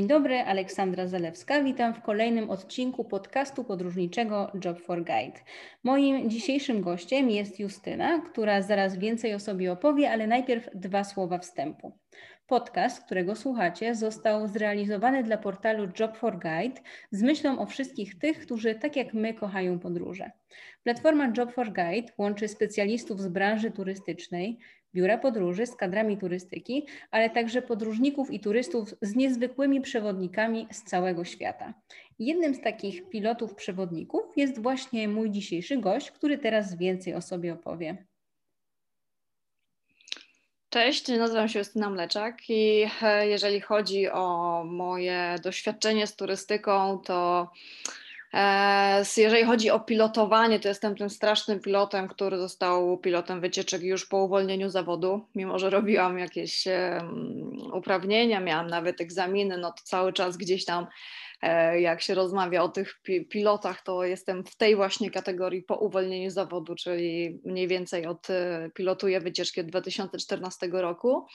Dzień dobry, Aleksandra Zalewska. Witam w kolejnym odcinku podcastu podróżniczego Job for Guide. Moim dzisiejszym gościem jest Justyna, która zaraz więcej o sobie opowie, ale najpierw dwa słowa wstępu. Podcast, którego słuchacie, został zrealizowany dla portalu Job for Guide z myślą o wszystkich tych, którzy tak jak my kochają podróże. Platforma Job for Guide łączy specjalistów z branży turystycznej, biura podróży z kadrami turystyki, ale także podróżników i turystów z niezwykłymi przewodnikami z całego świata. Jednym z takich pilotów przewodników jest właśnie mój dzisiejszy gość, który teraz więcej o sobie opowie. Cześć, nazywam się Justyna Mleczak i e, jeżeli chodzi o moje doświadczenie z turystyką, to e, jeżeli chodzi o pilotowanie, to jestem tym strasznym pilotem, który został pilotem wycieczek już po uwolnieniu zawodu. Mimo, że robiłam jakieś uprawnienia, miałam nawet egzaminy, no to cały czas gdzieś tam jak się rozmawia o tych pilotach, to jestem w tej właśnie kategorii po uwolnieniu zawodu, czyli mniej więcej od e, pilotuję wycieczki od 2014 roku.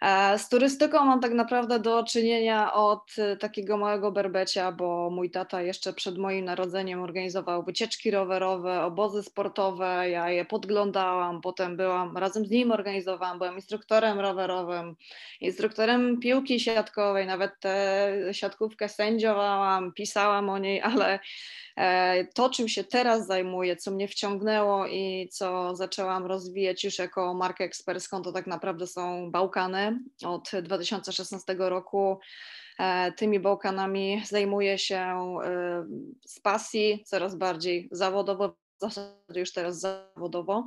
E, z turystyką mam tak naprawdę do czynienia od e, takiego małego berbecia, bo mój tata jeszcze przed moim narodzeniem organizował wycieczki rowerowe, obozy sportowe, ja je podglądałam, potem byłam razem z nim organizowałam, byłam instruktorem rowerowym, instruktorem piłki siatkowej, nawet tę siatkówkę sędziowałam, pisałam o niej, ale to, czym się teraz zajmuję, co mnie wciągnęło i co zaczęłam rozwijać już jako markę eksperską, to tak naprawdę są Bałkany. Od 2016 roku e, tymi Bałkanami zajmuję się e, z pasji, coraz bardziej zawodowo, w zasadzie już teraz zawodowo.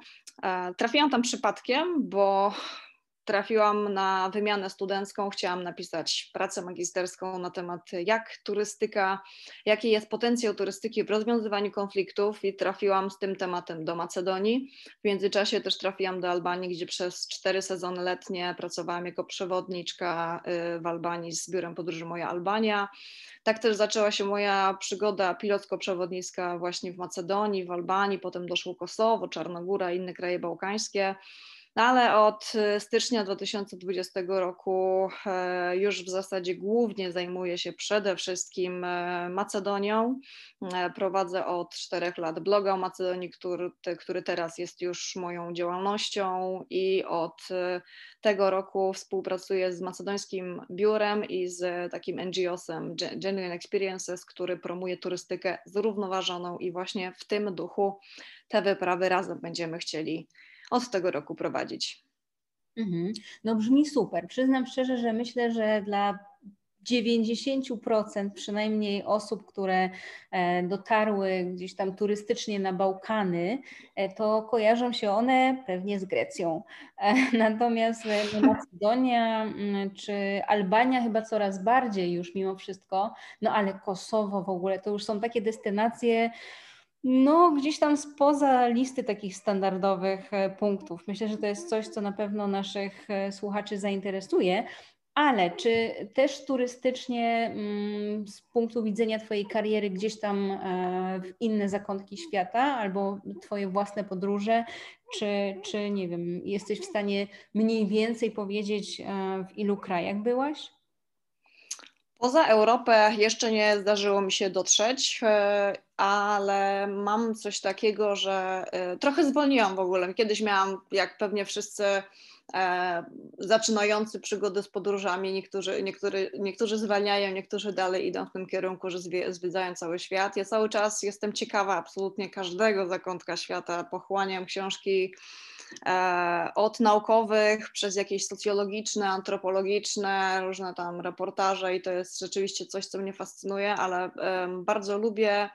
Trafiłam tam przypadkiem, bo trafiłam na wymianę studencką, chciałam napisać pracę magisterską na temat jak turystyka, jaki jest potencjał turystyki w rozwiązywaniu konfliktów i trafiłam z tym tematem do Macedonii. W międzyczasie też trafiłam do Albanii, gdzie przez cztery sezony letnie pracowałam jako przewodniczka y, w Albanii z biurem podróży Moja Albania. Tak też zaczęła się moja przygoda pilotko-przewodnicka właśnie w Macedonii, w Albanii, potem doszło Kosowo, Czarnogóra, inne kraje bałkańskie. No ale od e, stycznia 2020 roku e, już w zasadzie głównie zajmuję się przede wszystkim e, Macedonią. Prowadzę od czterech lat bloga o Macedonii, który, który teraz jest już moją działalnością i od tego roku współpracuję z macedońskim biurem i z takim NGO-sem Genuine Experiences, który promuje turystykę zrównoważoną i właśnie w tym duchu te wyprawy razem będziemy chcieli od tego roku prowadzić. Mhm. No brzmi super. Przyznam szczerze, że myślę, że dla 90% przynajmniej osób, które e, dotarły gdzieś tam turystycznie na Bałkany, e, to kojarzą się one pewnie z Grecją. E, natomiast Macedonia mm, czy Albania chyba coraz bardziej już mimo wszystko, no ale Kosowo w ogóle to już są takie destynacje, no, gdzieś tam spoza listy takich standardowych e, punktów. Myślę, że to jest coś, co na pewno naszych e, słuchaczy zainteresuje. Ale czy też turystycznie mm, z punktu widzenia Twojej kariery gdzieś tam e, w inne zakątki świata albo Twoje własne podróże, czy, czy nie wiem, jesteś w stanie mniej więcej powiedzieć, w ilu krajach byłaś? Poza Europę jeszcze nie zdarzyło mi się dotrzeć, e, ale mam coś takiego, że e, trochę zwolniłam w ogóle. Kiedyś miałam, jak pewnie wszyscy e, zaczynający przygody z podróżami, niektórzy, niektóry, niektórzy zwalniają, niektórzy dalej idą w tym kierunku, że zwiedzają cały świat. Ja cały czas jestem ciekawa absolutnie każdego zakątka świata, pochłaniam książki od naukowych przez jakieś socjologiczne, antropologiczne, różne tam reportaże i to jest rzeczywiście coś, co mnie fascynuje, ale bardzo lubię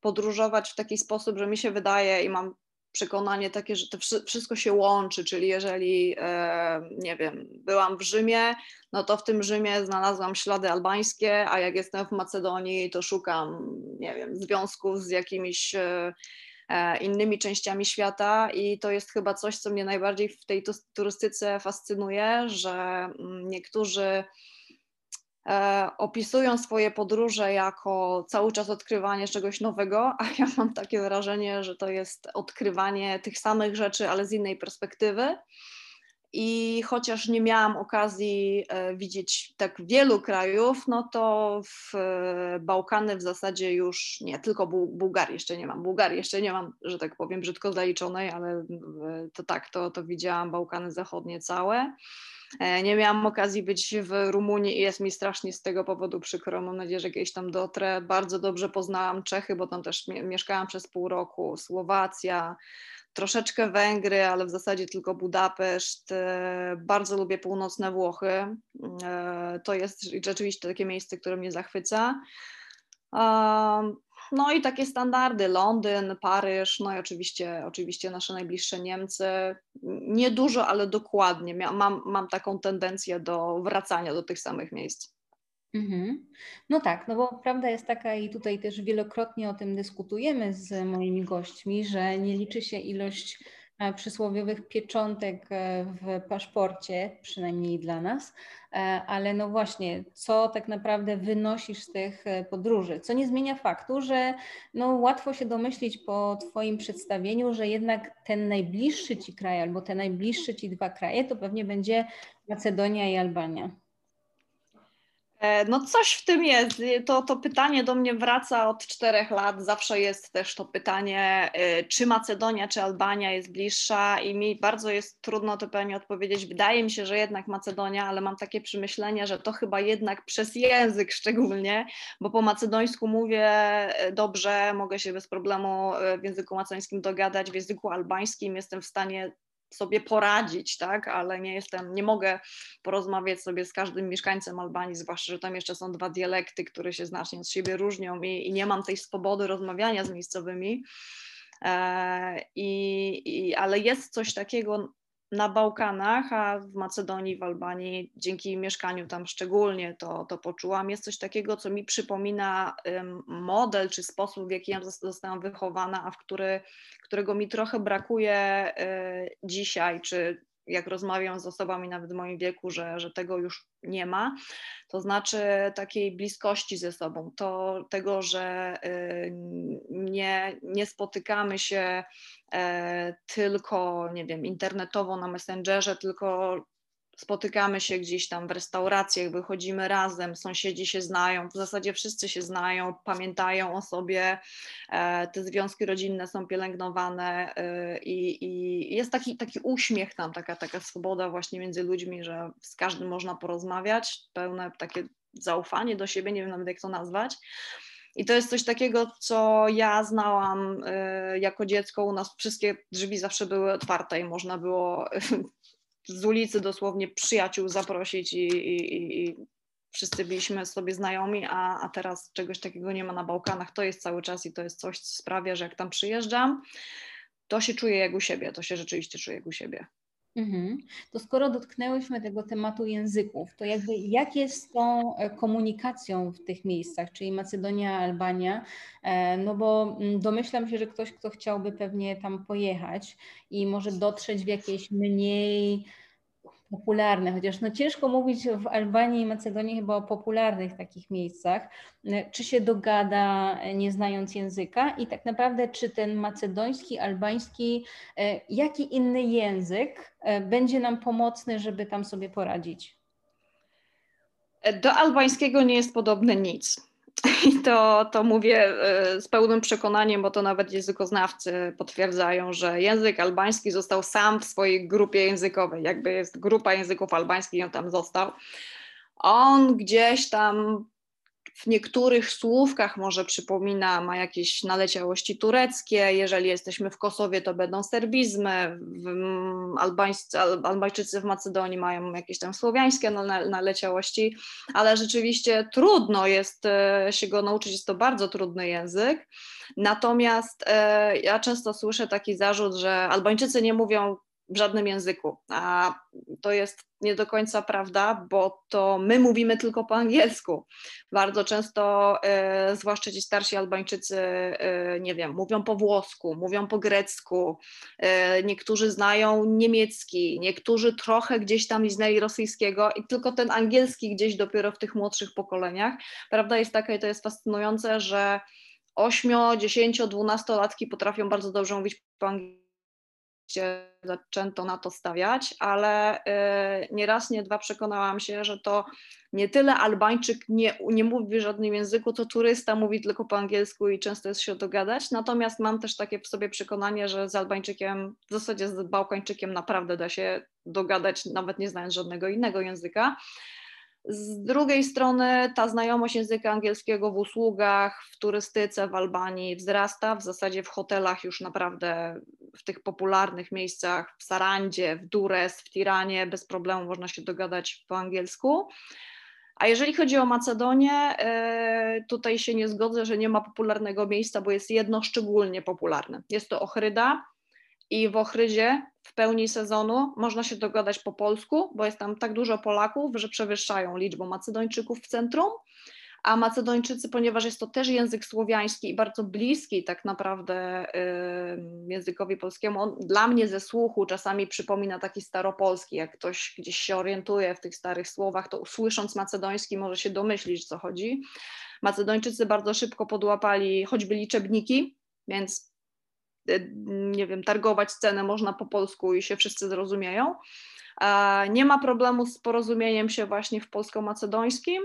podróżować w taki sposób, że mi się wydaje i mam przekonanie takie, że to wszystko się łączy, czyli jeżeli, e, nie wiem, byłam w Rzymie, no to w tym Rzymie znalazłam ślady albańskie, a jak jestem w Macedonii, to szukam, nie wiem, związków z jakimiś e, E, innymi częściami świata i to jest chyba coś, co mnie najbardziej w tej turystyce fascynuje, że mm, niektórzy e, opisują swoje podróże jako cały czas odkrywanie czegoś nowego, a ja mam takie wrażenie, że to jest odkrywanie tych samych rzeczy, ale z innej perspektywy. I chociaż nie miałam okazji e, widzieć tak wielu krajów, no to w Bałkany w zasadzie już nie, tylko Bułgarii jeszcze nie mam. Bułgarii jeszcze nie mam, że tak powiem, brzydko zaliczonej, ale to tak, to, to widziałam Bałkany Zachodnie całe. E, nie miałam okazji być w Rumunii i jest mi strasznie z tego powodu przykro. Mam nadzieję, że kiedyś tam dotrę. Bardzo dobrze poznałam Czechy, bo tam też mieszkałam przez pół roku, Słowacja, troszeczkę Węgry, ale w zasadzie tylko Budapeszt. E, bardzo lubię północne Włochy. E, to jest rzeczywiście takie miejsce, które mnie zachwyca. No i takie standardy, Londyn, Paryż, no i oczywiście, oczywiście nasze najbliższe Niemcy. Niedużo, ale dokładnie. Mam, mam taką tendencję do wracania do tych samych miejsc. Mhm. No tak, no bo prawda jest taka i tutaj też wielokrotnie o tym dyskutujemy z moimi gośćmi, że nie liczy się ilość e, przysłowiowych pieczątek e, w paszporcie, przynajmniej dla nas, e, ale no właśnie, co tak naprawdę wynosisz z tych podróży, co nie zmienia faktu, że no łatwo się domyślić po Twoim przedstawieniu, że jednak ten najbliższy Ci kraj albo te najbliższe Ci dwa kraje to pewnie będzie Macedonia i Albania. E, no coś w tym jest. To, to pytanie do mnie wraca od czterech lat. Zawsze jest też to pytanie, e, czy Macedonia, czy Albania jest bliższa i mi bardzo jest trudno to pytanie odpowiedzieć. Wydaje mi się, że jednak Macedonia, ale mam takie przemyślenie, że to chyba jednak przez język szczególnie, bo po macedońsku mówię e, dobrze, mogę się bez problemu w języku macedońskim dogadać, w języku albańskim jestem w stanie sobie poradzić, tak, ale nie jestem, nie mogę porozmawiać sobie z każdym mieszkańcem Albanii, zwłaszcza, że tam jeszcze są dwa dialekty, które się znacznie od siebie różnią i, i nie mam tej swobody rozmawiania z miejscowymi. E, i, i, ale jest coś takiego na Bałkanach, a w Macedonii, w Albanii, dzięki mieszkaniu tam szczególnie to, to poczułam, jest coś takiego, co mi przypomina model czy sposób, w jaki ja zostałam wychowana, a w który, którego mi trochę brakuje y, dzisiaj, czy jak rozmawiam z osobami nawet w moim wieku, że, że tego już nie ma, to znaczy takiej bliskości ze sobą, to tego, że y, nie, nie spotykamy się e, tylko, nie wiem, internetowo na Messengerze, tylko spotykamy się gdzieś tam w restauracjach, wychodzimy razem, sąsiedzi się znają, w zasadzie wszyscy się znają, pamiętają o sobie, e, te związki rodzinne są pielęgnowane e, i, i jest taki, taki uśmiech tam, taka, taka swoboda właśnie między ludźmi, że z każdym można porozmawiać, pełne takie zaufanie do siebie, nie wiem nawet jak to nazwać. I to jest coś takiego, co ja znałam y, jako dziecko. U nas wszystkie drzwi zawsze były otwarte i można było z ulicy dosłownie przyjaciół zaprosić i, i, i wszyscy byliśmy sobie znajomi, a, a teraz czegoś takiego nie ma na Bałkanach. To jest cały czas i to jest coś, co sprawia, że jak tam przyjeżdżam, to się czuję jak u siebie, to się rzeczywiście czuję jak u siebie. Mhm. To skoro dotknęłyśmy tego tematu języków, to jakby jak jest z tą e, komunikacją w tych miejscach, czyli Macedonia, Albania, e, no bo mm, domyślam się, że ktoś, kto chciałby pewnie tam pojechać i może dotrzeć w jakieś mniej popularne, chociaż no ciężko mówić w Albanii i Macedonii chyba o popularnych takich miejscach, e, czy się dogada e, nie znając języka i tak naprawdę czy ten macedoński, albański, e, jaki inny język będzie nam pomocny, żeby tam sobie poradzić? Do albańskiego nie jest podobne nic. I to, to mówię e, z pełnym przekonaniem, bo to nawet językoznawcy potwierdzają, że język albański został sam w swojej grupie językowej. Jakby jest grupa języków albańskich, on tam został. On gdzieś tam w niektórych słówkach może przypomina, ma jakieś naleciałości tureckie, jeżeli jesteśmy w Kosowie, to będą serbizmy, Albańscy, Albańczycy w Macedonii mają jakieś tam słowiańskie naleciałości, ale rzeczywiście trudno jest e, się go nauczyć, jest to bardzo trudny język. Natomiast e, ja często słyszę taki zarzut, że Albańczycy nie mówią w żadnym języku. A to jest nie do końca prawda, bo to my mówimy tylko po angielsku. Bardzo często, e, zwłaszcza ci starsi Albańczycy, e, nie wiem, mówią po włosku, mówią po grecku, e, niektórzy znają niemiecki, niektórzy trochę gdzieś tam znali rosyjskiego i tylko ten angielski gdzieś dopiero w tych młodszych pokoleniach. Prawda jest taka i to jest fascynujące, że 8, 10, 12 latki potrafią bardzo dobrze mówić po angielsku rzeczywiście zaczęto na to stawiać, ale nie raz, nie dwa przekonałam się, że to nie tyle Albańczyk nie, nie mówi w żadnym języku, to turysta mówi tylko po angielsku i często jest się dogadać. Natomiast mam też takie w sobie przekonanie, że z Albańczykiem, w zasadzie z Bałkańczykiem naprawdę da się dogadać, nawet nie znając żadnego innego języka. Z drugiej strony ta znajomość języka angielskiego w usługach, w turystyce w Albanii wzrasta, w zasadzie w hotelach już naprawdę w tych popularnych miejscach, w Sarandzie, w Dures, w Tiranie bez problemu można się dogadać po angielsku. A jeżeli chodzi o Macedonię, e, tutaj się nie zgodzę, że nie ma popularnego miejsca, bo jest jedno szczególnie popularne. Jest to Ochryda i w Ochrydzie w pełni sezonu można się dogadać po polsku, bo jest tam tak dużo Polaków, że przewyższają liczbę Macedończyków w centrum a Macedończycy, ponieważ jest to też język słowiański i bardzo bliski tak naprawdę językowi polskiemu, on dla mnie ze słuchu czasami przypomina taki staropolski, jak ktoś gdzieś się orientuje w tych starych słowach, to słysząc macedoński może się domyślić, co chodzi. Macedończycy bardzo szybko podłapali choćby liczebniki, więc nie wiem, targować cenę można po polsku i się wszyscy zrozumieją. Nie ma problemu z porozumieniem się właśnie w polsko-macedońskim,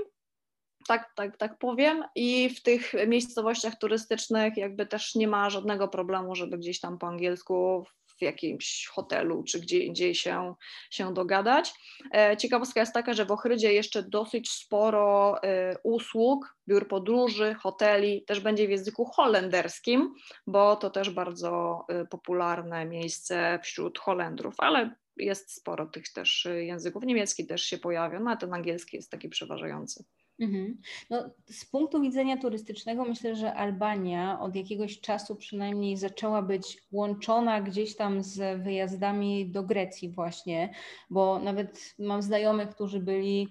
tak, tak, tak powiem. I w tych miejscowościach turystycznych jakby też nie ma żadnego problemu, żeby gdzieś tam po angielsku w jakimś hotelu czy gdzie indziej się, się dogadać. E, ciekawostka jest taka, że w Ochrydzie jeszcze dosyć sporo e, usług, biur podróży, hoteli też będzie w języku holenderskim, bo to też bardzo e, popularne miejsce wśród Holendrów, ale jest sporo tych też języków. Niemiecki też się pojawia, no a ten angielski jest taki przeważający. Mhm. No, z punktu widzenia turystycznego myślę, że Albania od jakiegoś czasu przynajmniej zaczęła być łączona gdzieś tam z wyjazdami do Grecji właśnie, bo nawet mam znajomych, którzy byli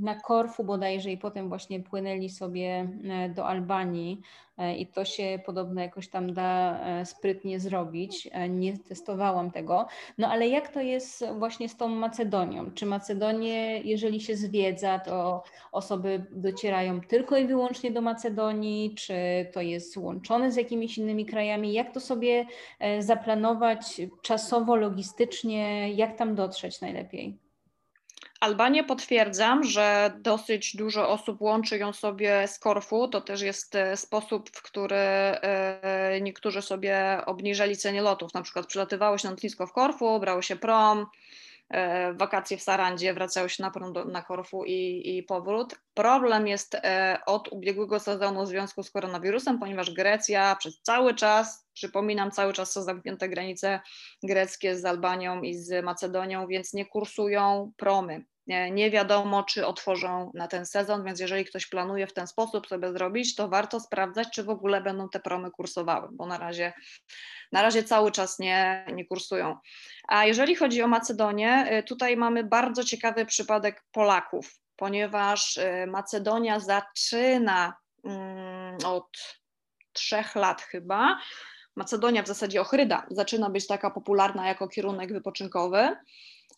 na Korfu bodajże i potem właśnie płynęli sobie e, do Albanii e, i to się podobno jakoś tam da e, sprytnie zrobić. Nie testowałam tego. No ale jak to jest właśnie z tą Macedonią? Czy Macedonię, jeżeli się zwiedza, to osoby docierają tylko i wyłącznie do Macedonii, czy to jest łączone z jakimiś innymi krajami? Jak to sobie zaplanować czasowo, logistycznie? Jak tam dotrzeć najlepiej? Albanię potwierdzam, że dosyć dużo osób łączy ją sobie z Korfu. To też jest e, sposób, w który e, niektórzy sobie obniżali ceny lotów. Na przykład przylatywało się na lotnisko w Korfu, brało się prom, wakacje w Sarandzie, wracały się na, na Korfu i, i powrót. Problem jest e, od ubiegłego sezonu w związku z koronawirusem, ponieważ Grecja przez cały czas, przypominam, cały czas są zamknięte granice greckie z Albanią i z Macedonią, więc nie kursują promy. Nie wiadomo, czy otworzą na ten sezon, więc jeżeli ktoś planuje w ten sposób sobie zrobić, to warto sprawdzać, czy w ogóle będą te promy kursowały, bo na razie, na razie cały czas nie, nie kursują. A jeżeli chodzi o Macedonię, y, tutaj mamy bardzo ciekawy przypadek Polaków, ponieważ y, Macedonia zaczyna mm, od trzech lat chyba. Macedonia w zasadzie Ochryda zaczyna być taka popularna jako kierunek wypoczynkowy.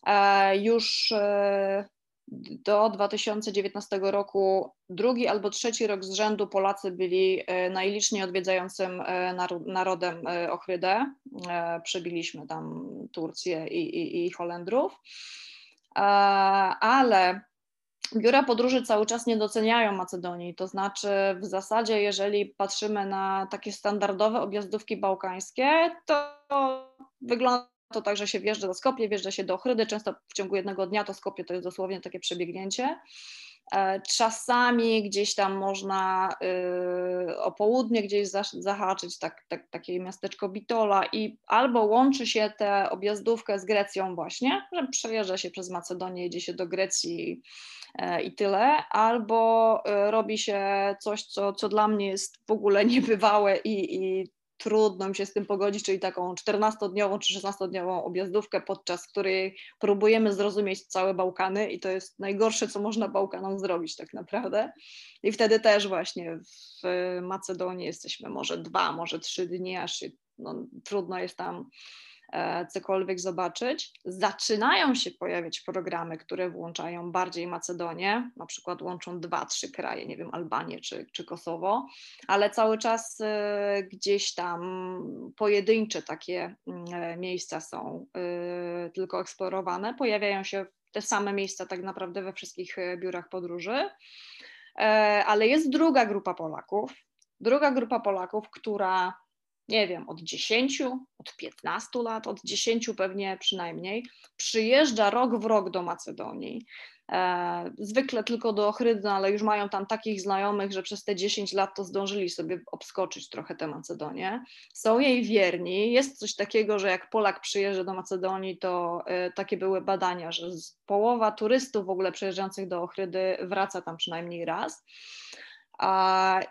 E, już e, do 2019 roku drugi albo trzeci rok z rzędu Polacy byli e, najliczniej odwiedzającym narodem Ochrydę. Przebiliśmy tam Turcję i, i, i Holendrów. Ale biura podróży cały czas nie doceniają Macedonii. To znaczy, w zasadzie, jeżeli patrzymy na takie standardowe objazdówki bałkańskie, to wygląda to także się wjeżdża do Skopie, wjeżdża się do Ochrydy, często w ciągu jednego dnia to Skopie to jest dosłownie takie przebiegnięcie. E, czasami gdzieś tam można y, o południe gdzieś zahaczyć, tak, tak, takie miasteczko Bitola i albo łączy się tę objazdówkę z Grecją właśnie, że przejeżdża się przez Macedonię, jedzie się do Grecji e, i tyle, albo y, robi się coś, co, co dla mnie jest w ogóle niebywałe i, i trudno mi się z tym pogodzić, czyli taką 14-dniową czy 16-dniową objazdówkę, podczas której próbujemy zrozumieć całe Bałkany i to jest najgorsze, co można Bałkanom zrobić tak naprawdę. I wtedy też właśnie w Macedonii jesteśmy może dwa, może trzy dni, aż no, trudno jest tam cokolwiek zobaczyć. Zaczynają się pojawiać programy, które włączają bardziej Macedonię, na przykład łączą dwa, trzy kraje, nie wiem, Albanię czy, czy Kosowo, ale cały czas e, gdzieś tam pojedyncze takie mm, miejsca są tylko eksplorowane. Pojawiają się te same miejsca tak naprawdę we wszystkich biurach podróży. Ale jest druga grupa Polaków, druga grupa Polaków, która nie wiem, od 10, od 15 lat, od 10 pewnie przynajmniej, przyjeżdża rok w rok do Macedonii. E, zwykle tylko do Ochrydy, no ale już mają tam takich znajomych, że przez te 10 lat to zdążyli sobie obskoczyć trochę tę Macedonię. Są jej wierni. Jest coś takiego, że jak Polak przyjeżdża do Macedonii, to e, takie były badania, że połowa turystów w ogóle przyjeżdżających do Ochrydy wraca tam przynajmniej raz.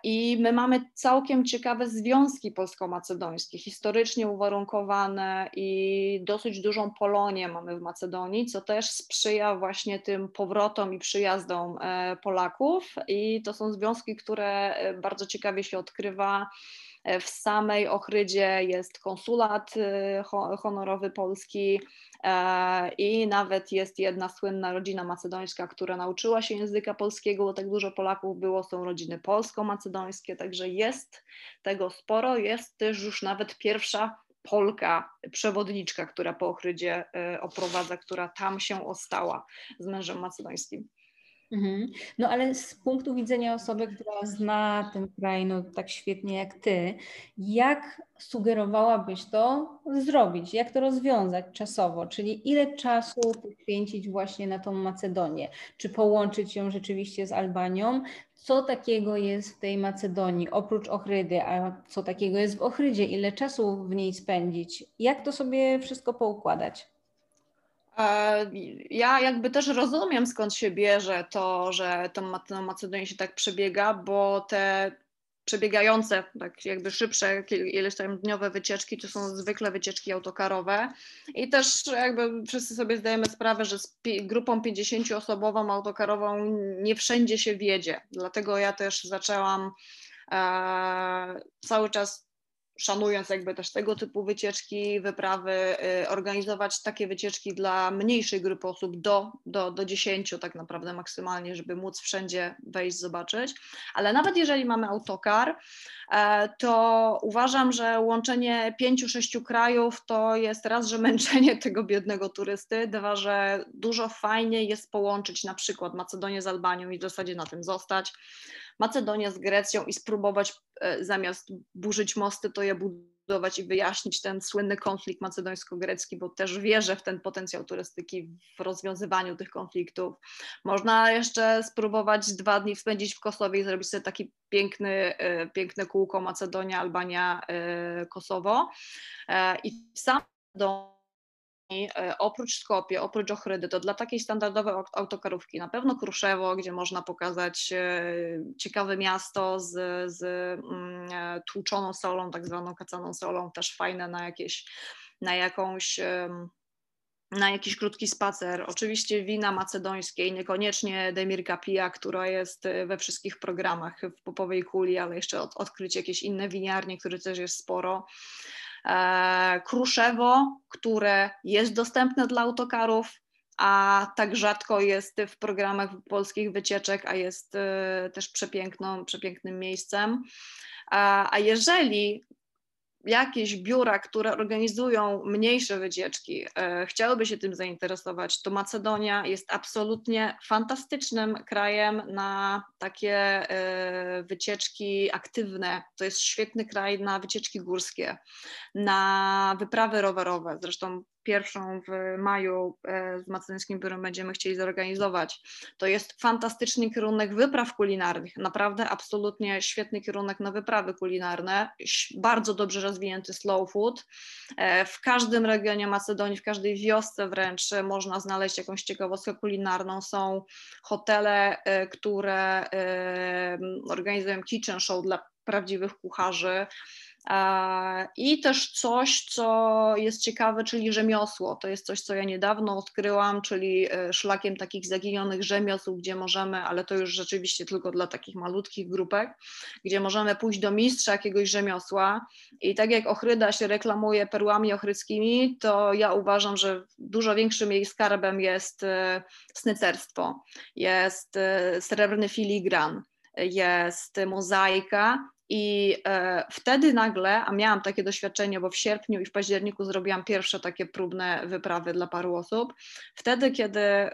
I my mamy całkiem ciekawe związki polsko-macedońskie, historycznie uwarunkowane i dosyć dużą Polonię mamy w Macedonii, co też sprzyja właśnie tym powrotom i przyjazdom e, Polaków. I to są związki, które e, bardzo ciekawie się odkrywa. W samej Ochrydzie jest konsulat honorowy polski, E, i nawet jest jedna słynna rodzina macedońska, która nauczyła się języka polskiego, bo tak dużo Polaków było, są rodziny polsko-macedońskie, także jest tego sporo, jest też już nawet pierwsza Polka, przewodniczka, która po Ochrydzie e, oprowadza, która tam się ostała z mężem macedońskim. Mhm. No ale z punktu widzenia osoby, która zna ten kraj no, tak świetnie jak ty, jak sugerowałabyś to zrobić? Jak to rozwiązać czasowo? Czyli ile czasu poświęcić właśnie na tą Macedonię? Czy połączyć ją rzeczywiście z Albanią? Co takiego jest w tej Macedonii oprócz Ochrydy, a co takiego jest w Ochrydzie? Ile czasu w niej spędzić? Jak to sobie wszystko poukładać? Ja jakby też rozumiem skąd się bierze to, że to Macedonia się tak przebiega, bo te przebiegające, tak jakby szybsze, ileś tam dniowe wycieczki to są zwykle wycieczki autokarowe. I też jakby wszyscy sobie zdajemy sprawę, że z grupą 50-osobową autokarową nie wszędzie się wiedzie, dlatego ja też zaczęłam e, cały czas szanując jakby też tego typu wycieczki, wyprawy, y, organizować takie wycieczki dla mniejszej grupy osób do, do, do 10 tak naprawdę maksymalnie, żeby móc wszędzie wejść, zobaczyć. Ale nawet jeżeli mamy autokar, e, to uważam, że łączenie pięciu, sześciu krajów to jest raz, że męczenie tego biednego turysty, dwa, że dużo fajniej jest połączyć na przykład Macedonię z Albanią i w zasadzie na tym zostać, Macedonię z Grecją i spróbować e, zamiast burzyć mosty, to je budować i wyjaśnić ten słynny konflikt macedońsko-grecki, bo też wierzę w ten potencjał turystyki w rozwiązywaniu tych konfliktów. Można jeszcze spróbować dwa dni spędzić w Kosowie i zrobić sobie taki piękny, e, piękne kółko Macedonia, Albania, e, Kosowo. I sam do oprócz Skopie, oprócz Ochrydy, to dla takiej standardowej autokarówki na pewno Kruszewo, gdzie można pokazać e, ciekawe miasto z, z mm, e, tłuczoną solą, tak zwaną kacaną solą, też fajne na jakieś, na jakąś na jakiś krótki spacer. Oczywiście wina macedońskie i niekoniecznie Demirka Pija, która jest we wszystkich programach w Popowej Kuli, ale jeszcze od, odkryć jakieś inne winiarnie, które też jest sporo. E, Kruszewo, które jest dostępne dla autokarów, a tak rzadko jest w programach polskich wycieczek, a jest e, też przepiękną, przepięknym miejscem. A jeżeli jakieś biura, które organizują mniejsze wycieczki, e, chciałyby się tym zainteresować, to Macedonia jest absolutnie fantastycznym krajem na takie e, wycieczki aktywne. To jest świetny kraj na wycieczki górskie, na wyprawy rowerowe. Zresztą pierwszą w maju e, z Macedońskim Biurem będziemy chcieli zorganizować. To jest fantastyczny kierunek wypraw kulinarnych, naprawdę absolutnie świetny kierunek na wyprawy kulinarne, bardzo dobrze rozwinięty slow food. E, w każdym regionie Macedonii, w każdej wiosce wręcz można znaleźć jakąś ciekawostkę kulinarną. Są hotele, e, które organizują kitchen show dla prawdziwych kucharzy I też coś, co jest ciekawe, czyli rzemiosło. To jest coś, co ja niedawno odkryłam, czyli e, szlakiem takich zaginionych rzemiosł, gdzie możemy, ale to już rzeczywiście tylko dla takich malutkich grupek, gdzie możemy pójść do mistrza jakiegoś rzemiosła. I tak jak Ochryda się reklamuje perłami ochryckimi, to ja uważam, że dużo większym jej skarbem jest e, snycerstwo, jest e, srebrny filigran jest mozaika i e, wtedy nagle, a miałam takie doświadczenie, bo w sierpniu i w październiku zrobiłam pierwsze takie próbne wyprawy dla paru osób. Wtedy, kiedy e,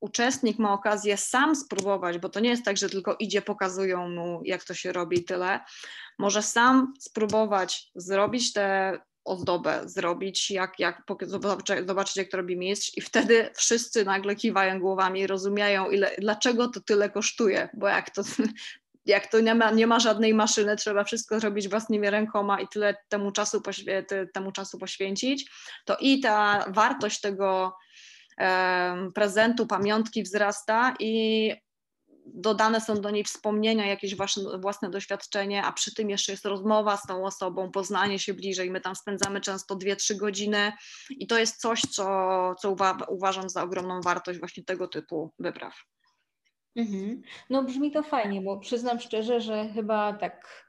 uczestnik ma okazję sam spróbować, bo to nie jest tak, że tylko idzie, pokazują mu, jak to się robi i tyle, może sam spróbować zrobić te ozdobę zrobić, jak, jak zobaczyć, jak to robi mistrz i wtedy wszyscy nagle kiwają głowami i rozumieją, ile, dlaczego to tyle kosztuje, bo jak to jak to nie ma, nie ma żadnej maszyny, trzeba wszystko zrobić własnymi rękoma i tyle temu czasu, poświę, temu czasu poświęcić, to i ta wartość tego prezentu, pamiątki wzrasta i dodane są do niej wspomnienia, jakieś własne, własne doświadczenie, a przy tym jeszcze jest rozmowa z tą osobą, poznanie się bliżej. My tam spędzamy często 2-3 godziny i to jest coś, co, co uwa uważam za ogromną wartość właśnie tego typu wypraw. Mhm. No brzmi to fajnie, bo przyznam szczerze, że chyba tak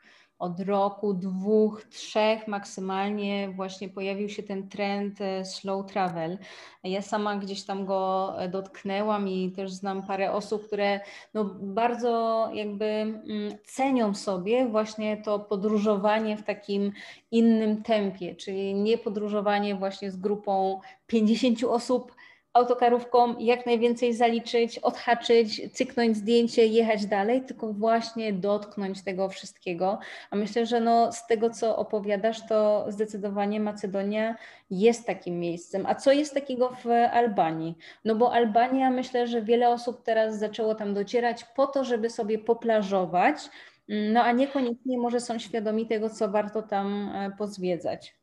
od roku, dwóch, trzech maksymalnie właśnie pojawił się ten trend e, slow travel. Ja sama gdzieś tam go e, dotknęłam i też znam parę osób, które no bardzo jakby mm, cenią sobie właśnie to podróżowanie w takim innym tempie, czyli nie podróżowanie właśnie z grupą 50 osób autokarówką jak najwięcej zaliczyć, odhaczyć, cyknąć zdjęcie, jechać dalej, tylko właśnie dotknąć tego wszystkiego. A myślę, że no, z tego, co opowiadasz, to zdecydowanie Macedonia jest takim miejscem. A co jest takiego w Albanii? No bo Albania, myślę, że wiele osób teraz zaczęło tam docierać po to, żeby sobie poplażować, no a niekoniecznie może są świadomi tego, co warto tam e, pozwiedzać.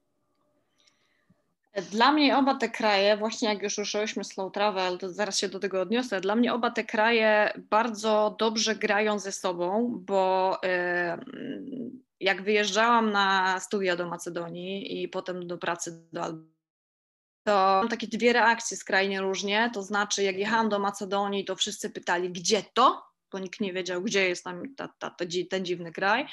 Dla mnie oba te kraje, właśnie jak już ruszyłyśmy slow travel, to zaraz się do tego odniosę, dla mnie oba te kraje bardzo dobrze grają ze sobą, bo jak wyjeżdżałam na studia do Macedonii i potem do pracy do to mam takie dwie reakcje skrajnie różnie, to znaczy jak jechałam do Macedonii, to wszyscy pytali, gdzie to? Bo nikt nie wiedział, gdzie jest tam ta, ta, ta, ten dziwny kraj.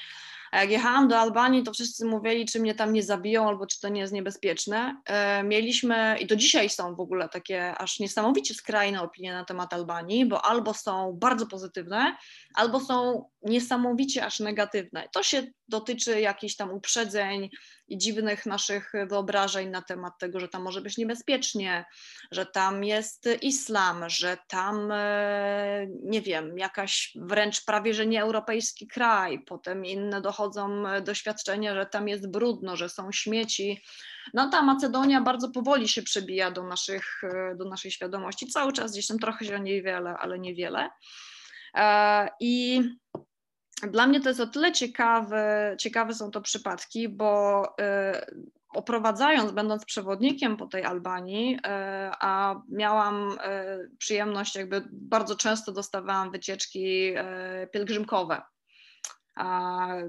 A jak jechałam do Albanii, to wszyscy mówili, czy mnie tam nie zabiją, albo czy to nie jest niebezpieczne. E, mieliśmy, i do dzisiaj są w ogóle takie aż niesamowicie skrajne opinie na temat Albanii, bo albo są bardzo pozytywne, albo są niesamowicie aż negatywne. To się dotyczy jakichś tam uprzedzeń i dziwnych naszych wyobrażeń na temat tego, że tam może być niebezpiecznie, że tam jest islam, że tam, e, nie wiem, jakaś wręcz prawie że nieeuropejski kraj, potem inne dochodzą doświadczenia, że tam jest brudno, że są śmieci. No ta Macedonia bardzo powoli się przebija do, naszych, do naszej świadomości, cały czas gdzieś tam trochę się o niej wiele, ale niewiele. E, I dla mnie to jest o tyle ciekawe, ciekawe są to przypadki, bo e, oprowadzając, będąc przewodnikiem po tej Albanii, e, a miałam przyjemność, jakby bardzo często dostawałam wycieczki pielgrzymkowe.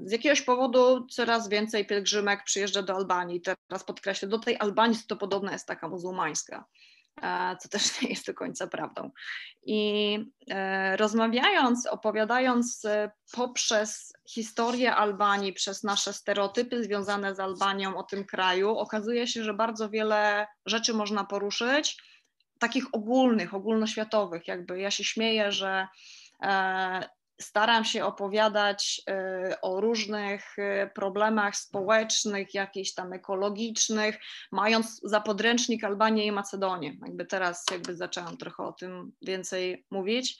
Z jakiegoś powodu coraz więcej pielgrzymek przyjeżdża do Albanii. Teraz podkreślę, do tej Albanii to podobna jest taka muzułmańska co też nie jest do końca prawdą. I e, rozmawiając, opowiadając e, poprzez historię Albanii, przez nasze stereotypy związane z Albanią o tym kraju, okazuje się, że bardzo wiele rzeczy można poruszyć, takich ogólnych, ogólnoświatowych. Jakby ja się śmieję, że e, staram się opowiadać y, o różnych y, problemach społecznych, jakichś tam ekologicznych, mając za podręcznik Albanię i Macedonię. Jakby teraz jakby zaczęłam trochę o tym więcej mówić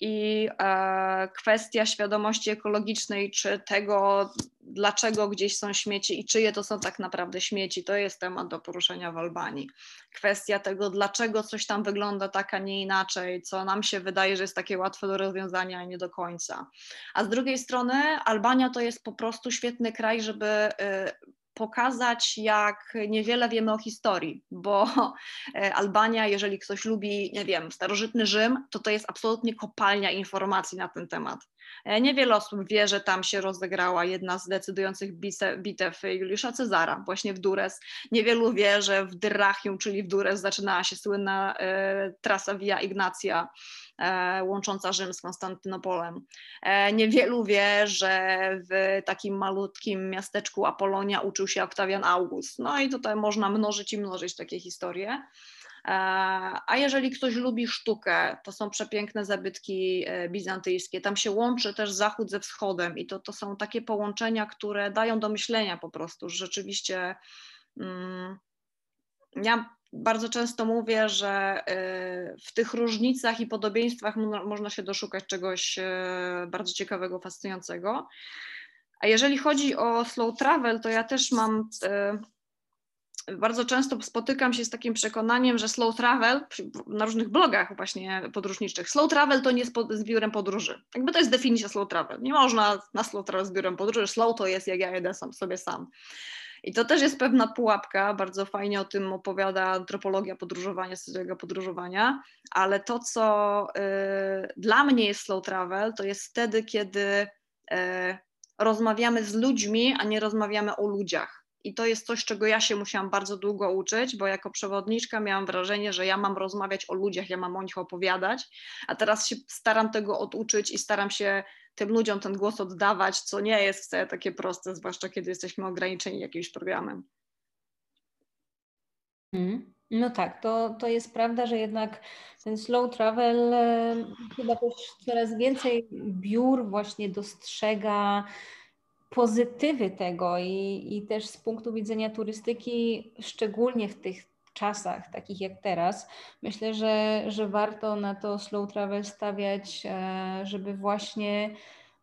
i e, kwestia świadomości ekologicznej, czy tego, dlaczego gdzieś są śmieci i czyje to są tak naprawdę śmieci, to jest temat do poruszenia w Albanii. Kwestia tego, dlaczego coś tam wygląda tak, a nie inaczej, co nam się wydaje, że jest takie łatwe do rozwiązania, a nie do końca. A z drugiej strony Albania to jest po prostu świetny kraj, żeby y, pokazać, jak niewiele wiemy o historii, bo e, Albania, jeżeli ktoś lubi, nie wiem, starożytny Rzym, to to jest absolutnie kopalnia informacji na ten temat. E, niewiele osób wie, że tam się rozegrała jedna z decydujących bitew Juliusza Cezara, właśnie w Dures. Niewielu wie, że w Dyrrachium, czyli w Dures, zaczynała się słynna e, trasa Via Ignacja, e, łącząca Rzym z Konstantynopolem. E, niewielu wie, że w takim malutkim miasteczku Apolonia uczył się Oktawian August. No i tutaj można mnożyć i mnożyć takie historie. E, a jeżeli ktoś lubi sztukę, to są przepiękne zabytki e, bizantyjskie. Tam się łączy też zachód ze wschodem i to, to są takie połączenia, które dają do myślenia po prostu, że rzeczywiście. Mm, ja bardzo często mówię, że e, w tych różnicach i podobieństwach można się doszukać czegoś bardzo ciekawego, fascynującego. A jeżeli chodzi o slow travel, to ja też mam bardzo często spotykam się z takim przekonaniem, że slow travel na różnych blogach właśnie podróżniczych, slow travel to nie jest z biurem podróży. Jakby to jest definicja slow travel. Nie można na slow travel z biurem podróży, slow to jest jak ja jedę sam, sobie sam. I to też jest pewna pułapka, bardzo fajnie o tym opowiada antropologia podróżowania, studia podróżowania, ale to, co y, dla mnie jest slow travel, to jest wtedy, kiedy y, rozmawiamy z ludźmi, a nie rozmawiamy o ludziach i to jest coś, czego ja się musiałam bardzo długo uczyć, bo jako przewodniczka miałam wrażenie, że ja mam rozmawiać o ludziach, ja mam o nich opowiadać, a teraz się staram tego oduczyć i staram się tym ludziom ten głos oddawać, co nie jest wcale takie proste, zwłaszcza kiedy jesteśmy ograniczeni jakimś programem. Mm. No tak, to, to jest prawda, że jednak ten slow travel e, chyba też coraz więcej biur właśnie dostrzega pozytywy tego i, i też z punktu widzenia turystyki, szczególnie w tych czasach, takich jak teraz, myślę, że, że warto na to slow travel stawiać, e, żeby właśnie,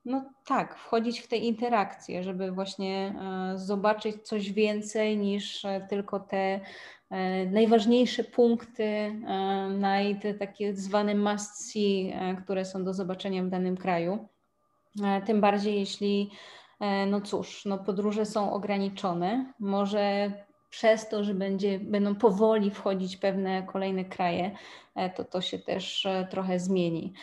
no tak, wchodzić w te interakcje, żeby właśnie e, zobaczyć coś więcej niż e, tylko te najważniejsze punkty, naj, te takie zwane must see, które są do zobaczenia w danym kraju. Tym bardziej jeśli no cóż, no podróże są ograniczone. Może przez to, że będzie, będą powoli wchodzić pewne kolejne kraje, e, to to się też e, trochę zmieni.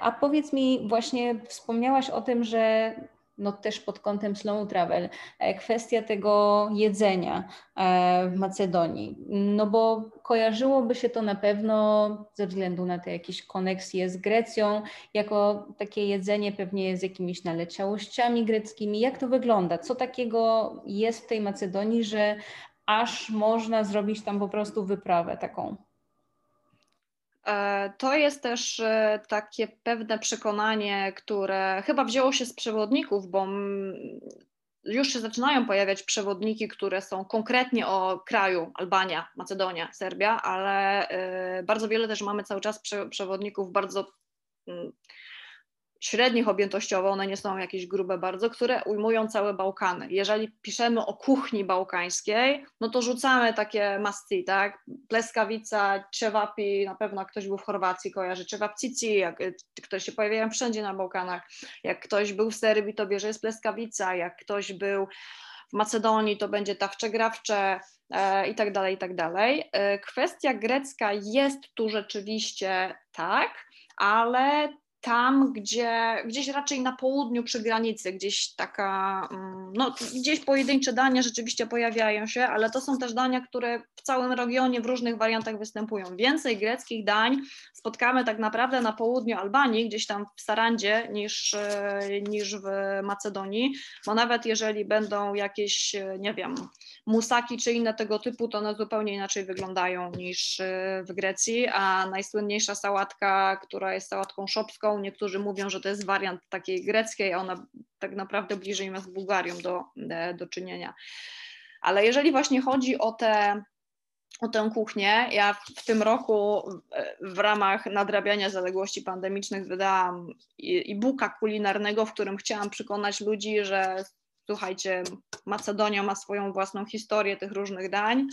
A powiedz mi, właśnie wspomniałaś o tym, że no też pod kątem slow travel, e, kwestia tego jedzenia e, w Macedonii, no bo kojarzyłoby się to na pewno ze względu na te jakieś koneksje z Grecją, jako takie jedzenie pewnie z jakimiś naleciałościami greckimi. Jak to wygląda? Co takiego jest w tej Macedonii, że aż można zrobić tam po prostu wyprawę taką? E, to jest też e, takie pewne przekonanie, które chyba wzięło się z przewodników, bo już się zaczynają pojawiać przewodniki, które są konkretnie o kraju Albania, Macedonia, Serbia, ale e, bardzo wiele też mamy cały czas przewodników bardzo średnich objętościowo, one nie są jakieś grube bardzo, które ujmują całe Bałkany. Jeżeli piszemy o kuchni bałkańskiej, no to rzucamy takie masty, tak? Pleskawica, czewapi, na pewno ktoś był w Chorwacji, kojarzy czewapcici, jak ktoś się pojawiają wszędzie na Bałkanach. Jak ktoś był w Serbii, to bierze jest pleskawica, jak ktoś był w Macedonii, to będzie tawcze-grawcze, e, i tak dalej, i tak dalej. E, kwestia grecka jest tu rzeczywiście tak, ale tam, gdzie gdzieś raczej na południu przy granicy, gdzieś taka, mm, no gdzieś pojedyncze dania rzeczywiście pojawiają się, ale to są też dania, które w całym regionie w różnych wariantach występują. Więcej greckich dań spotkamy tak naprawdę na południu Albanii, gdzieś tam w Sarandzie niż, e, niż w Macedonii, bo nawet jeżeli będą jakieś, e, nie wiem, musaki czy inne tego typu, to one zupełnie inaczej wyglądają niż e, w Grecji, a najsłynniejsza sałatka, która jest sałatką szopską, niektórzy mówią, że to jest wariant takiej greckiej, a ona tak naprawdę bliżej ma z Bułgarią do, do czynienia. Ale jeżeli właśnie chodzi o te o tę kuchnię. Ja w tym roku w ramach nadrabiania zaległości pandemicznych wydałam e-booka kulinarnego, w którym chciałam przekonać ludzi, że słuchajcie, Macedonia ma swoją własną historię tych różnych dań.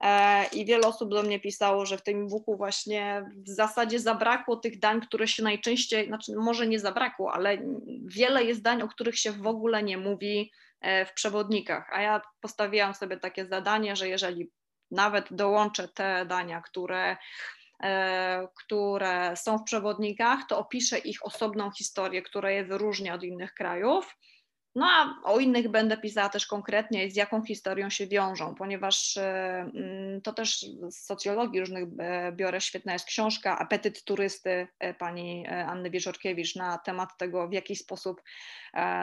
E, I wiele osób do mnie pisało, że w tym e-booku właśnie w zasadzie zabrakło tych dań, które się najczęściej, znaczy może nie zabrakło, ale wiele jest dań, o których się w ogóle nie mówi e, w przewodnikach. A ja postawiłam sobie takie zadanie, że jeżeli nawet dołączę te dania, które które są w przewodnikach, to opiszę ich osobną historię, która je wyróżnia od innych krajów. No a o innych będę pisała też konkretnie, z jaką historią się wiążą, ponieważ e, mm, to też z socjologii różnych e, biorę, świetna jest książka Apetyt turysty e, pani Anny Wieczorkiewicz na temat tego, w jaki sposób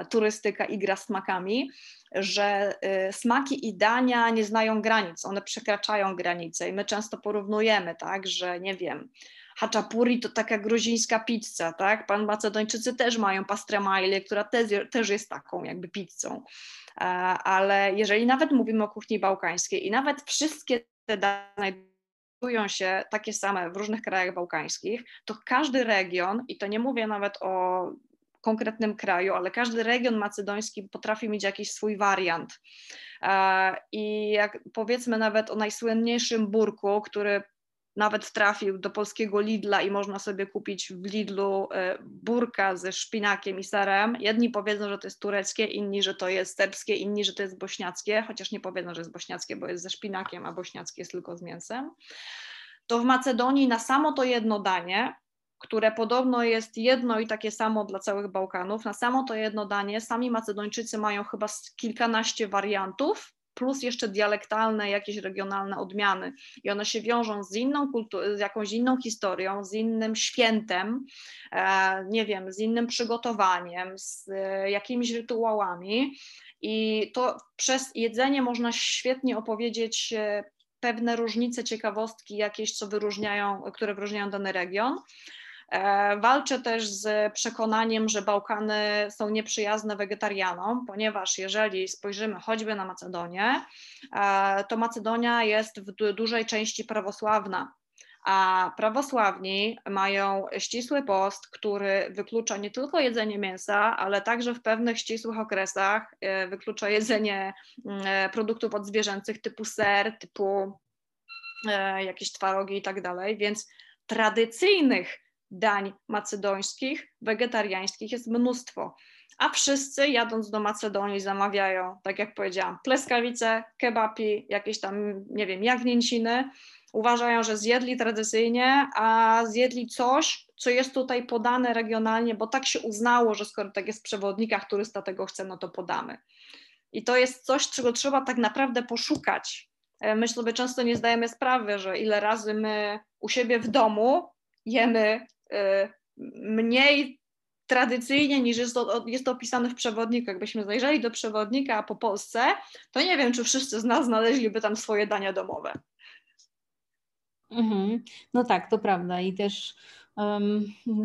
turystyka igra smakami, że smaki i dania nie znają granic, one przekraczają granice i my często porównujemy, tak, że nie wiem, haczapuri to taka gruzińska pizza, tak? Pan Macedończycy też mają pastramaile, która też, też jest taką jakby pizzą. E, ale jeżeli nawet mówimy o kuchni bałkańskiej i nawet wszystkie te dane znajdują się takie same w różnych krajach bałkańskich, to każdy region, i to nie mówię nawet o konkretnym kraju, ale każdy region macedoński potrafi mieć jakiś swój wariant. E, I jak powiedzmy nawet o najsłynniejszym burku, który nawet trafił do polskiego Lidla i można sobie kupić w Lidlu e, burka ze szpinakiem i serem. Jedni powiedzą, że to jest tureckie, inni, że to jest serbskie, inni, że to jest bośniackie, chociaż nie powiedzą, że jest bośniackie, bo jest ze szpinakiem, a bośniackie jest tylko z mięsem. To w Macedonii na samo to jedno danie, które podobno jest jedno i takie samo dla całych Bałkanów, na samo to jedno danie sami Macedończycy mają chyba kilkanaście wariantów, plus jeszcze dialektalne, jakieś regionalne odmiany. I one się wiążą z inną kulturą, z jakąś inną historią, z innym świętem, e, nie wiem, z innym przygotowaniem, z e, jakimiś rytuałami. I to przez jedzenie można świetnie opowiedzieć e, pewne różnice, ciekawostki jakieś, co wyróżniają, które wyróżniają dany region. E, walczę też z przekonaniem, że Bałkany są nieprzyjazne wegetarianom, ponieważ jeżeli spojrzymy choćby na Macedonię, e, to Macedonia jest w dużej części prawosławna. A prawosławni mają ścisły post, który wyklucza nie tylko jedzenie mięsa, ale także w pewnych ścisłych okresach e, wyklucza jedzenie mm, produktów odzwierzęcych typu ser, typu jakieś twarogi i tak dalej. Więc tradycyjnych dań macedońskich, wegetariańskich jest mnóstwo. A wszyscy jadąc do Macedonii zamawiają, tak jak powiedziałam, pleskawice, kebapi, jakieś tam, nie wiem, jagnięciny. Uważają, że zjedli tradycyjnie, a zjedli coś, co jest tutaj podane regionalnie, bo tak się uznało, że skoro tak jest w przewodnikach, turysta tego chce, no to podamy. I to jest coś, czego trzeba tak naprawdę poszukać. E, my sobie często nie zdajemy sprawy, że ile razy my u siebie w domu jemy mniej tradycyjnie niż jest to, jest to opisane w przewodniku. Jakbyśmy zajrzeli do przewodnika po Polsce, to nie wiem, czy wszyscy z nas znaleźliby tam swoje dania domowe. Mhm. No tak, to prawda. I też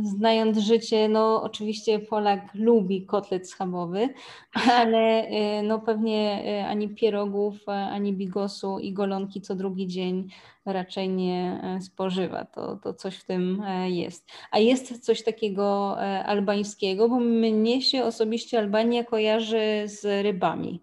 znając życie, no oczywiście Polak lubi kotlet schabowy, ale y, no pewnie y, ani pierogów, ani bigosu i golonki co drugi dzień raczej nie e, spożywa. To, to coś w tym e, jest. A jest coś takiego e, albańskiego, bo mnie się osobiście Albania kojarzy z rybami.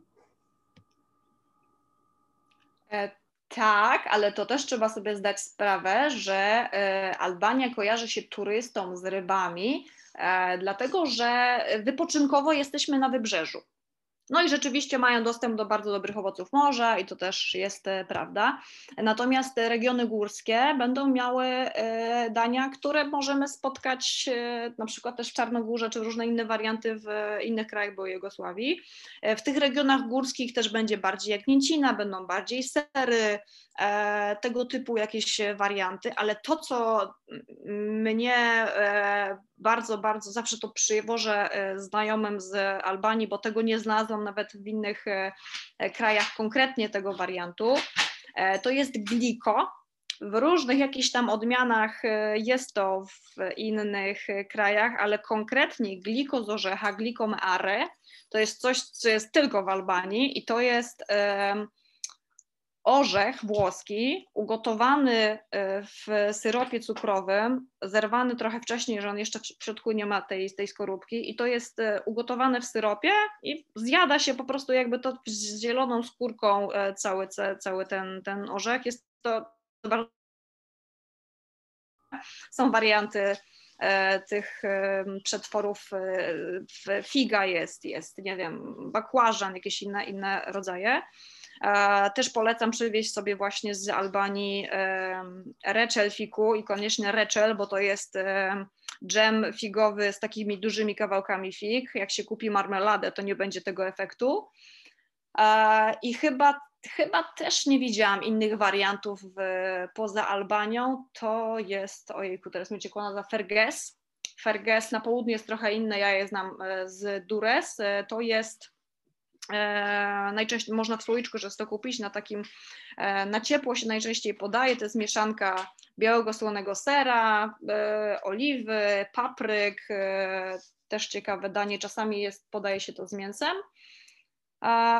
Tak, ale to też trzeba sobie zdać sprawę, że e, Albania kojarzy się turystom z rybami, e, dlatego że wypoczynkowo jesteśmy na wybrzeżu. No i rzeczywiście mają dostęp do bardzo dobrych owoców morza i to też jest e, prawda. Natomiast regiony górskie będą miały e, dania, które możemy spotkać e, na przykład też w Czarnogórze czy różne inne warianty w innych krajach byłej Jugosławii. W tych regionach górskich też będzie bardziej jak mięcina, będą bardziej sery, tego typu jakieś warianty, ale to, co mnie bardzo, bardzo zawsze to przywożę znajomym z Albanii, bo tego nie znalazłam nawet w innych e, e, krajach konkretnie tego wariantu, e, to jest gliko. W różnych jakichś tam odmianach jest to w innych krajach, ale konkretnie gliko z orzecha, gliko meare, to jest coś, co jest tylko w Albanii i to jest orzech włoski ugotowany e, w syropie cukrowym, zerwany trochę wcześniej, że on jeszcze w środku nie ma tej, tej skorupki i to jest e, ugotowane w syropie i zjada się po prostu jakby to z zieloną skórką e, cały, cały ten, ten orzech. Jest to bardzo... Są warianty tych przetworów, figa jest, jest, nie wiem, bakłażan, jakieś inne, inne rodzaje. Też polecam przywieźć sobie właśnie z Albanii reczel fiku i koniecznie reczel, bo to jest dżem figowy z takimi dużymi kawałkami fig. Jak się kupi marmeladę, to nie będzie tego efektu. I chyba, chyba też nie widziałam innych wariantów w, poza Albanią. To jest, ojejku, teraz mi ciekła nazwa Ferges. Ferges na południu jest trochę inne, ja je znam e, z Dures. E, to jest najczęściej można w słoiczku to kupić na takim, e, na ciepło się najczęściej podaje, to jest mieszanka białego słonego sera, e, oliwy, papryk, też ciekawe danie, czasami jest, podaje się to z mięsem.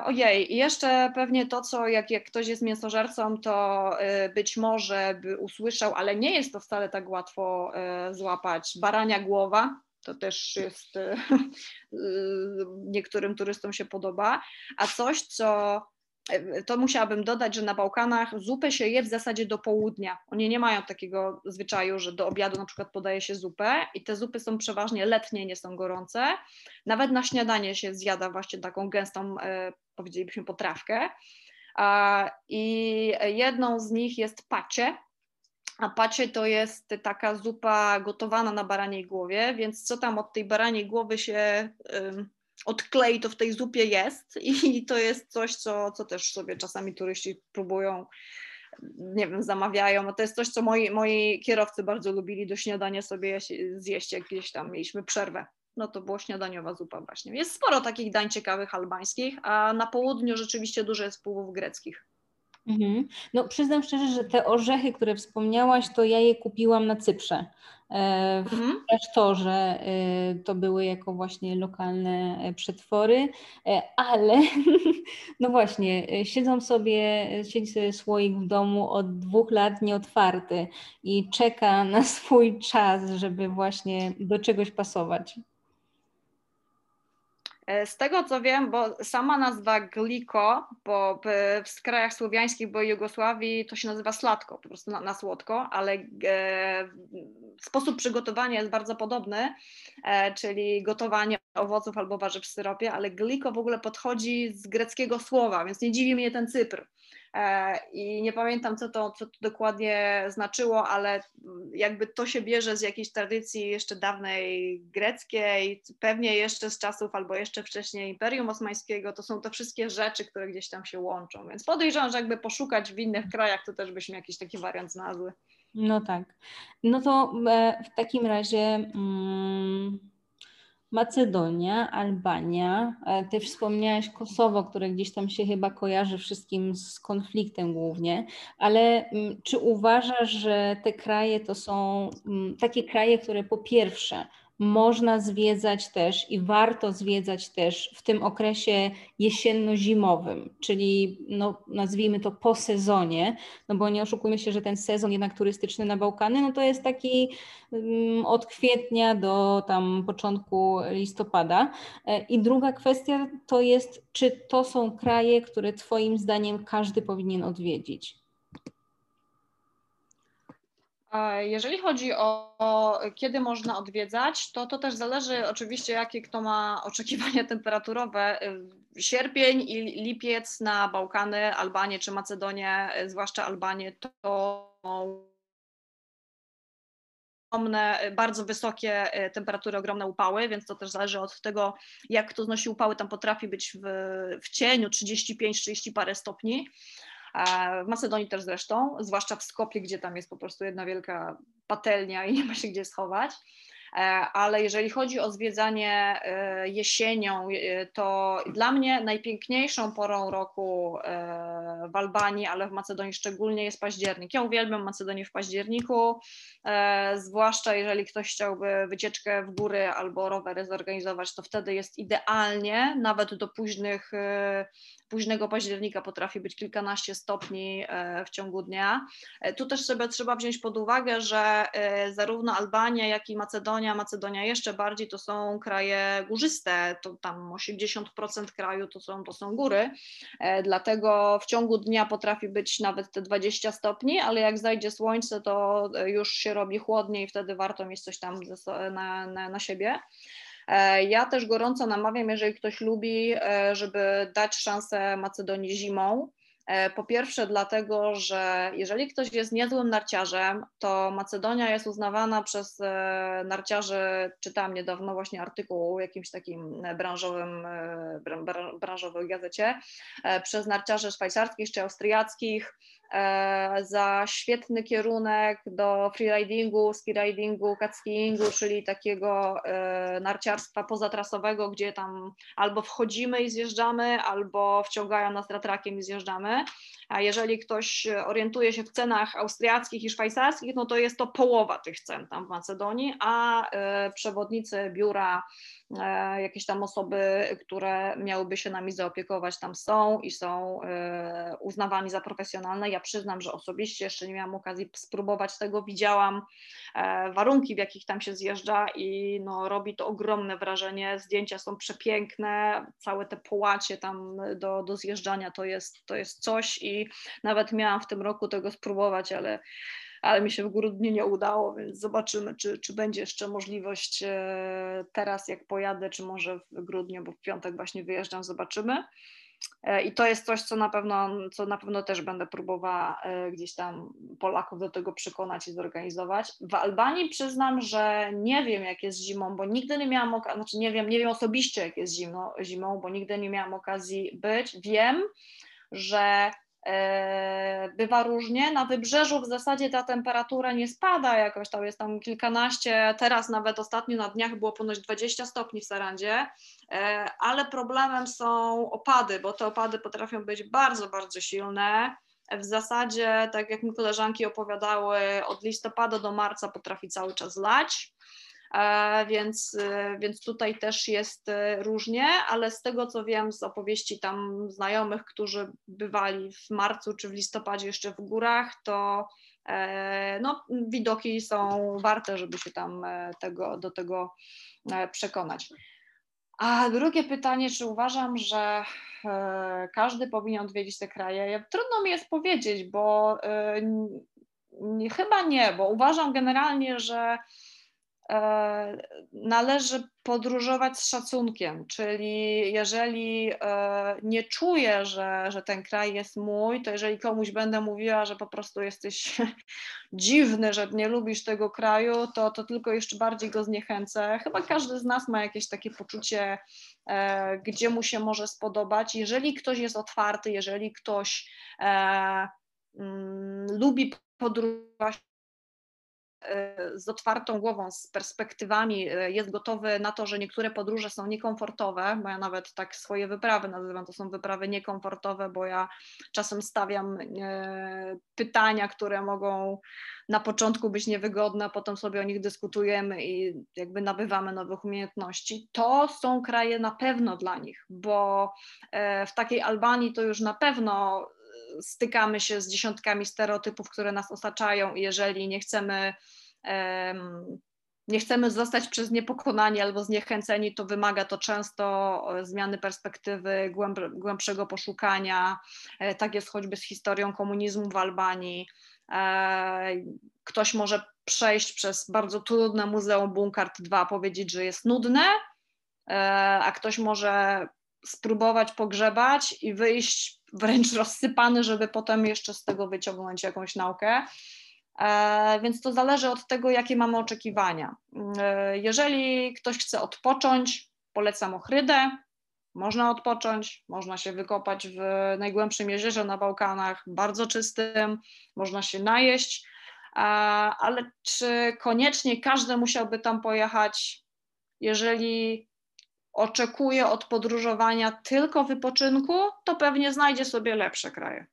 Ojej, jeszcze pewnie to, co jak, jak ktoś jest mięsożercą, to być może by usłyszał, ale nie jest to wcale tak łatwo złapać, barania głowa, to też jest, e, niektórym turystom się podoba. A coś, co e, to musiałabym dodać, że na Bałkanach zupę się je w zasadzie do południa. Oni nie mają takiego zwyczaju, że do obiadu na przykład podaje się zupę i te zupy są przeważnie letnie, nie są gorące. Nawet na śniadanie się zjada właśnie taką gęstą, e, powiedzielibyśmy, potrawkę. I jedną z nich jest pacie, a pacie to jest taka zupa gotowana na baraniej głowie, więc co tam od tej baraniej głowy się um, odklei, to w tej zupie jest i to jest coś, co, co też sobie czasami turyści próbują, nie wiem, zamawiają. To jest coś, co moi, moi kierowcy bardzo lubili do śniadania sobie zjeść, jak gdzieś tam mieliśmy przerwę. No to była śniadaniowa zupa właśnie. Jest sporo takich dań ciekawych albańskich, a na południu rzeczywiście dużo jest wpływów greckich. Mhm. No przyznam szczerze, że te orzechy, które wspomniałaś, to ja je kupiłam na Cyprze. E, w mhm. klasztorze e, to były jako właśnie lokalne e, przetwory, ale no właśnie, siedzą sobie, siedzi sobie słoik w domu od dwóch lat nieotwarty i czeka na swój czas, żeby właśnie do czegoś pasować. E, z tego co wiem, bo sama nazwa gliko, bo w krajach słowiańskich, bo Jugosławii to się nazywa sladko, po prostu na, na słodko, ale e, sposób przygotowania jest bardzo podobny, e, czyli gotowanie owoców albo warzyw w syropie, ale gliko w ogóle podchodzi z greckiego słowa, więc nie dziwi mnie ten Cypr. E, i nie pamiętam, co to, co to dokładnie znaczyło, ale jakby to się bierze z jakiejś tradycji jeszcze dawnej greckiej, pewnie jeszcze z czasów albo jeszcze wcześniej Imperium Osmańskiego, to są te wszystkie rzeczy, które gdzieś tam się łączą, więc podejrzewam, że jakby poszukać w innych krajach, to też byśmy jakiś taki wariant znalazły. No tak. No to e, w takim razie... Mm Macedonia, Albania, ty wspomniałaś Kosowo, które gdzieś tam się chyba kojarzy wszystkim z konfliktem głównie, ale mm, czy uważasz, że te kraje to są mm, takie kraje, które po pierwsze można zwiedzać też i warto zwiedzać też w tym okresie jesienno-zimowym, czyli no, nazwijmy to po sezonie, no bo nie oszukujmy się, że ten sezon jednak turystyczny na Bałkany, no to jest taki um, od kwietnia do tam początku listopada. E, I druga kwestia to jest, czy to są kraje, które Twoim zdaniem każdy powinien odwiedzić? Jeżeli chodzi o, o, kiedy można odwiedzać, to to też zależy oczywiście, jakie kto ma oczekiwania temperaturowe. Sierpień i lipiec na Bałkany, Albanię czy Macedonię, zwłaszcza Albanię, to ogromne, bardzo wysokie temperatury, ogromne upały, więc to też zależy od tego, jak kto znosi upały. Tam potrafi być w, w cieniu 35-30 parę stopni. W Macedonii też zresztą, zwłaszcza w Skopie, gdzie tam jest po prostu jedna wielka patelnia i nie ma się gdzie schować. E, ale jeżeli chodzi o zwiedzanie e, jesienią, e, to dla mnie najpiękniejszą porą roku w Albanii, ale w Macedonii szczególnie jest październik. Ja uwielbiam Macedonię w październiku, zwłaszcza jeżeli ktoś chciałby wycieczkę w góry albo rowery zorganizować, to wtedy jest idealnie, nawet do późnych późnego października potrafi być kilkanaście stopni w ciągu dnia. Tu też sobie trzeba wziąć pod uwagę, że zarówno Albania, jak i Macedonia Macedonia, jeszcze bardziej to są kraje górzyste, to tam 80% kraju to są, to są góry, e, dlatego w ciągu dnia potrafi być nawet te 20 stopni, ale jak zajdzie słońce, to e, już się robi chłodniej wtedy warto mieć coś tam na, na, na siebie. E, ja też gorąco namawiam, jeżeli ktoś lubi, żeby dać szansę Macedonii zimą, E, po pierwsze, dlatego, że jeżeli ktoś jest niezłym narciarzem, to Macedonia jest uznawana przez e, narciarzy, czytałam niedawno właśnie artykuł w jakimś takim branżowym, branżowej gazecie, przez narciarzy szwajcarskich czy austriackich, E, za świetny kierunek do freeridingu, skiridingu, catskiingu, czyli takiego e, narciarstwa pozatrasowego, gdzie tam albo wchodzimy i zjeżdżamy, albo wciągają nas ratrakiem i zjeżdżamy. A jeżeli ktoś orientuje się w cenach austriackich i szwajcarskich, no to jest to połowa tych cen tam w Macedonii, a e, przewodnicy biura E, jakieś tam osoby, które miałyby się nami zaopiekować, tam są i są e, uznawani za profesjonalne. Ja przyznam, że osobiście jeszcze nie miałam okazji spróbować tego. Widziałam e, warunki, w jakich tam się zjeżdża i no, robi to ogromne wrażenie. Zdjęcia są przepiękne, całe te połacie tam do, do zjeżdżania to jest, to jest coś i nawet miałam w tym roku tego spróbować, ale ale mi się w grudniu nie udało, więc zobaczymy, czy, czy będzie jeszcze możliwość e, teraz, jak pojadę, czy może w grudniu, bo w piątek właśnie wyjeżdżam, zobaczymy. E, I to jest coś, co na pewno, co na pewno też będę próbowała e, gdzieś tam Polaków do tego przekonać i zorganizować. W Albanii przyznam, że nie wiem, jak jest zimą, bo nigdy nie miałam okazji, znaczy nie wiem, nie wiem osobiście, jak jest zimno, zimą, bo nigdy nie miałam okazji być. Wiem, że bywa różnie. Na wybrzeżu w zasadzie ta temperatura nie spada jakoś, tam jest tam kilkanaście, teraz nawet ostatnio na dniach było ponoć 20 stopni w Sarandzie, e, ale problemem są opady, bo te opady potrafią być bardzo, bardzo silne. W zasadzie, tak jak mi koleżanki opowiadały, od listopada do marca potrafi cały czas lać. E, więc, e, więc tutaj też jest e, różnie, ale z tego co wiem z opowieści tam znajomych, którzy bywali w marcu czy w listopadzie jeszcze w górach, to no, widoki są warte, żeby się tam tego, do tego przekonać. A drugie pytanie, czy uważam, że każdy powinien odwiedzić te kraje? Trudno mi jest powiedzieć, bo chyba nie, bo uważam generalnie, że należy podróżować z szacunkiem, czyli jeżeli e, nie czuję, że, że ten kraj jest mój, to jeżeli komuś będę mówiła, że po prostu jesteś dziwny, że nie lubisz tego kraju, to, to tylko jeszcze bardziej go zniechęcę. Chyba każdy z nas ma jakieś takie poczucie, e, gdzie mu się może spodobać. Jeżeli ktoś jest otwarty, jeżeli ktoś mm, lubi podróżować, z otwartą głową, z perspektywami, e, jest gotowy na to, że niektóre podróże są niekomfortowe, bo ja nawet tak swoje wyprawy nazywam, to są wyprawy niekomfortowe, bo ja czasem stawiam e, pytania, które mogą na początku być niewygodne, potem sobie o nich dyskutujemy i jakby nabywamy nowych umiejętności. To są kraje na pewno dla nich, bo e, w takiej Albanii to już na pewno stykamy się z dziesiątkami stereotypów, które nas otaczają i jeżeli nie chcemy nie chcemy zostać przez nie pokonani albo zniechęceni, to wymaga to często zmiany perspektywy, głębszego poszukania. E, tak jest choćby z historią komunizmu w Albanii. E, ktoś może przejść przez bardzo trudne Muzeum Bunkart 2, powiedzieć, że jest nudne, e, a ktoś może spróbować pogrzebać i wyjść wręcz rozsypany, żeby potem jeszcze z tego wyciągnąć jakąś naukę. E, więc to zależy od tego, jakie mamy oczekiwania. E, jeżeli ktoś chce odpocząć, polecam Ochrydę. Można odpocząć, można się wykopać w najgłębszym jeziorze na Bałkanach, bardzo czystym, można się najeść, e, ale czy koniecznie każdy musiałby tam pojechać, jeżeli oczekuje od podróżowania tylko wypoczynku, to pewnie znajdzie sobie lepsze kraje.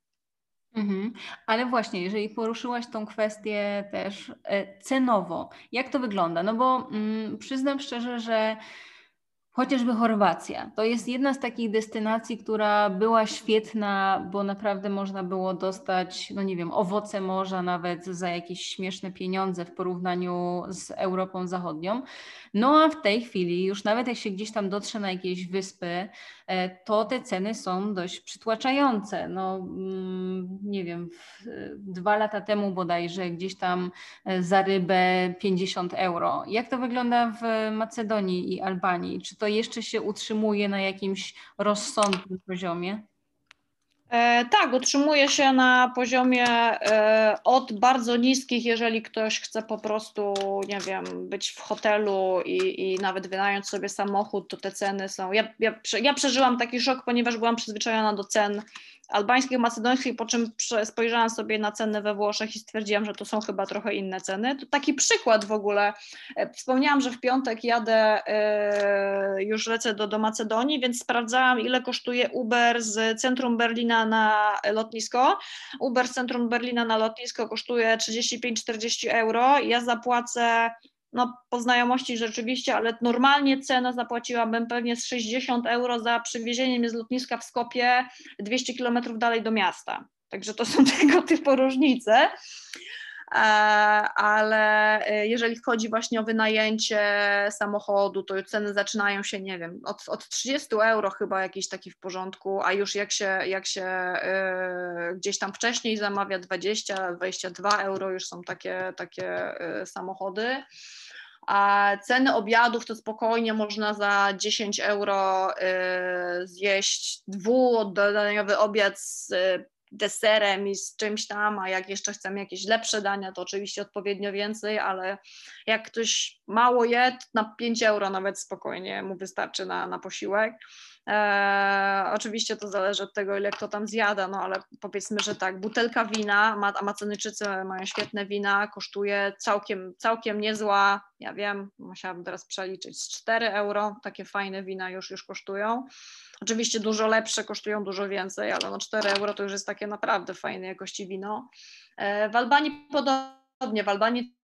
Mhm. Ale właśnie, jeżeli poruszyłaś tą kwestię też e, cenowo, jak to wygląda? No bo mm, przyznam szczerze, że Chociażby Chorwacja. To jest jedna z takich destynacji, która była świetna, bo naprawdę można było dostać, no nie wiem, owoce morza nawet za jakieś śmieszne pieniądze w porównaniu z Europą Zachodnią. No a w tej chwili, już nawet jak się gdzieś tam dotrze na jakieś wyspy, to te ceny są dość przytłaczające. No mm, nie wiem, dwa lata temu bodajże gdzieś tam e, za rybę 50 euro. Jak to wygląda w Macedonii i Albanii? Czy to jeszcze się utrzymuje na jakimś rozsądnym poziomie? E, tak, utrzymuje się na poziomie e, od bardzo niskich, jeżeli ktoś chce po prostu, nie wiem, być w hotelu i, i nawet wynająć sobie samochód, to te ceny są. Ja, ja, ja przeżyłam taki szok, ponieważ byłam przyzwyczajona do cen albańskich, macedońskich, po czym spojrzałam sobie na ceny we Włoszech i stwierdziłam, że to są chyba trochę inne ceny. To taki przykład w ogóle. E, wspomniałam, że w piątek jadę, e, już lecę do, do Macedonii, więc sprawdzałam, ile kosztuje Uber z centrum Berlina na lotnisko. Uber z centrum Berlina na lotnisko kosztuje 35-40 euro. Ja zapłacę no po znajomości rzeczywiście, ale normalnie cenę zapłaciłabym pewnie z 60 euro za przywiezienie mnie z lotniska w Skopie 200 kilometrów dalej do miasta. Także to są tego typu różnice. E, ale e, jeżeli chodzi właśnie o wynajęcie samochodu, to ceny zaczynają się, nie wiem, od, od 30 euro chyba jakiś taki w porządku, a już jak się, jak się e, gdzieś tam wcześniej zamawia 20, 22 euro, już są takie, takie samochody. A ceny obiadów to spokojnie można za 10 euro zjeść dwudaniowy obiad z deserem i z czymś tam, a jak jeszcze chcemy jakieś lepsze dania, to oczywiście odpowiednio więcej, ale jak ktoś mało je, na 5 euro nawet spokojnie mu wystarczy na, na posiłek. Eee, oczywiście to zależy od tego, ile kto tam zjada, no ale powiedzmy, że tak, butelka wina, Amazonijczycy mają świetne wina, kosztuje całkiem, całkiem niezła, ja wiem, musiałabym teraz przeliczyć, 4 euro, takie fajne wina już, już kosztują. Oczywiście dużo lepsze kosztują dużo więcej, ale no 4 euro to już jest takie naprawdę fajnej jakości wino. Eee, w Albanii podobnie, w Albanii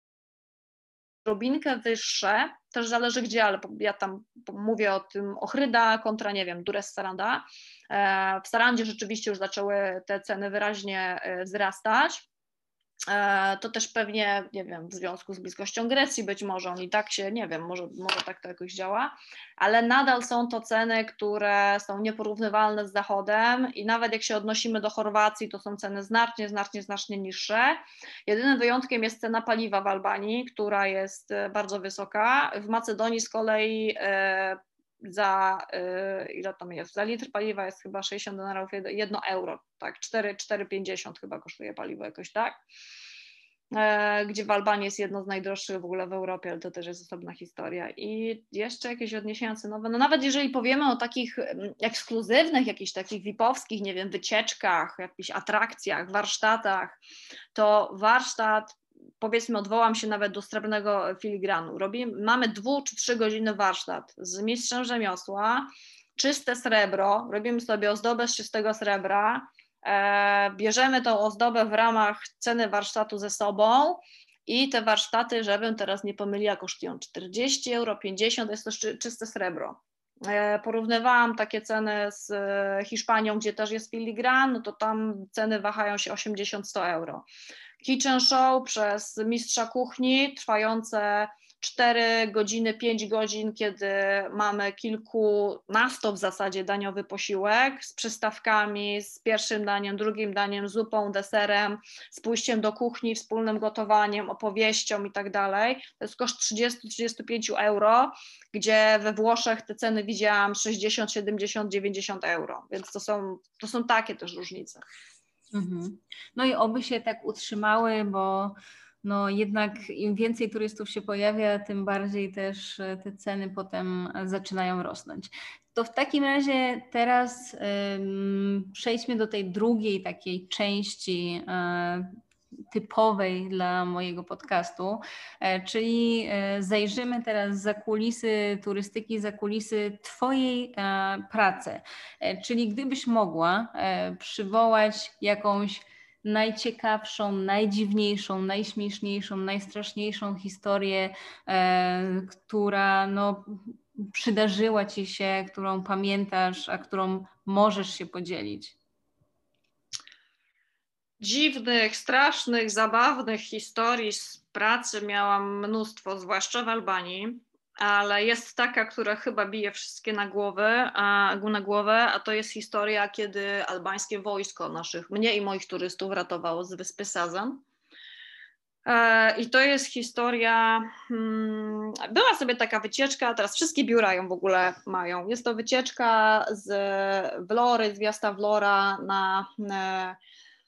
drobinkę wyższe, też zależy gdzie, ale ja tam mówię o tym Ochryda kontra, nie wiem, Dures Saranda. Eee, w Sarandzie rzeczywiście już zaczęły te ceny wyraźnie e, wzrastać. E, to też pewnie, nie wiem, w związku z bliskością Grecji być może on i tak się, nie wiem, może, może tak to jakoś działa, ale nadal są to ceny, które są nieporównywalne z Zachodem i nawet jak się odnosimy do Chorwacji, to są ceny znacznie, znacznie, znacznie niższe. Jedynym wyjątkiem jest cena paliwa w Albanii, która jest e, bardzo wysoka. W Macedonii z kolei e, za ile tam jest, za litr paliwa jest chyba 60 dolarów, 1 euro, tak, 4,50 chyba kosztuje paliwo jakoś tak. E, gdzie w Albanii jest jedno z najdroższych w ogóle w Europie, ale to też jest osobna historia. I jeszcze jakieś odniesienia cenowe, no nawet jeżeli powiemy o takich mm, ekskluzywnych, jakichś takich VIP-owskich, nie wiem, wycieczkach, jakichś atrakcjach, warsztatach, to warsztat powiedzmy odwołam się nawet do srebrnego filigranu. Robimy, mamy dwu czy trzy godziny warsztat z mistrzem rzemiosła, czyste srebro, robimy sobie ozdobę z czystego srebra, e, bierzemy tą ozdobę w ramach ceny warsztatu ze sobą i te warsztaty, żebym teraz nie pomyliła, kosztują 40 euro, 50, jest to czyste srebro. E, porównywałam takie ceny z e, Hiszpanią, gdzie też jest filigran, no to tam ceny wahają się 80-100 euro. Kitchen show przez mistrza kuchni, trwające 4 godziny, 5 godzin, kiedy mamy kilkunasto w zasadzie daniowy posiłek z przystawkami, z pierwszym daniem, drugim daniem, zupą, deserem, z pójściem do kuchni, wspólnym gotowaniem, opowieścią i tak dalej. To jest koszt 30-35 euro, gdzie we Włoszech te ceny widziałam 60, 70, 90 euro, więc to są, to są takie też różnice. Mhm. No i oby się tak utrzymały, bo no jednak im więcej turystów się pojawia, tym bardziej też e, te ceny potem zaczynają rosnąć. To w takim razie teraz um, przejdźmy do tej drugiej takiej części um, typowej dla mojego podcastu, e, czyli e, zajrzymy teraz za kulisy turystyki, za kulisy Twojej e, pracy. Czyli gdybyś mogła przywołać jakąś najciekawszą, najdziwniejszą, najśmieszniejszą, najstraszniejszą historię, która no, przydarzyła Ci się, którą pamiętasz, a którą możesz się podzielić dziwnych, strasznych, zabawnych historii z pracy miałam mnóstwo, zwłaszcza w Albanii, ale jest taka, która chyba bije wszystkie na głowę, a, na głowę, a to jest historia, kiedy albańskie wojsko naszych, mnie i moich turystów ratowało z wyspy Sazan. E, I to jest historia, hmm, była sobie taka wycieczka, teraz wszystkie biura ją w ogóle mają. Jest to wycieczka z Vlory, z miasta Vlora na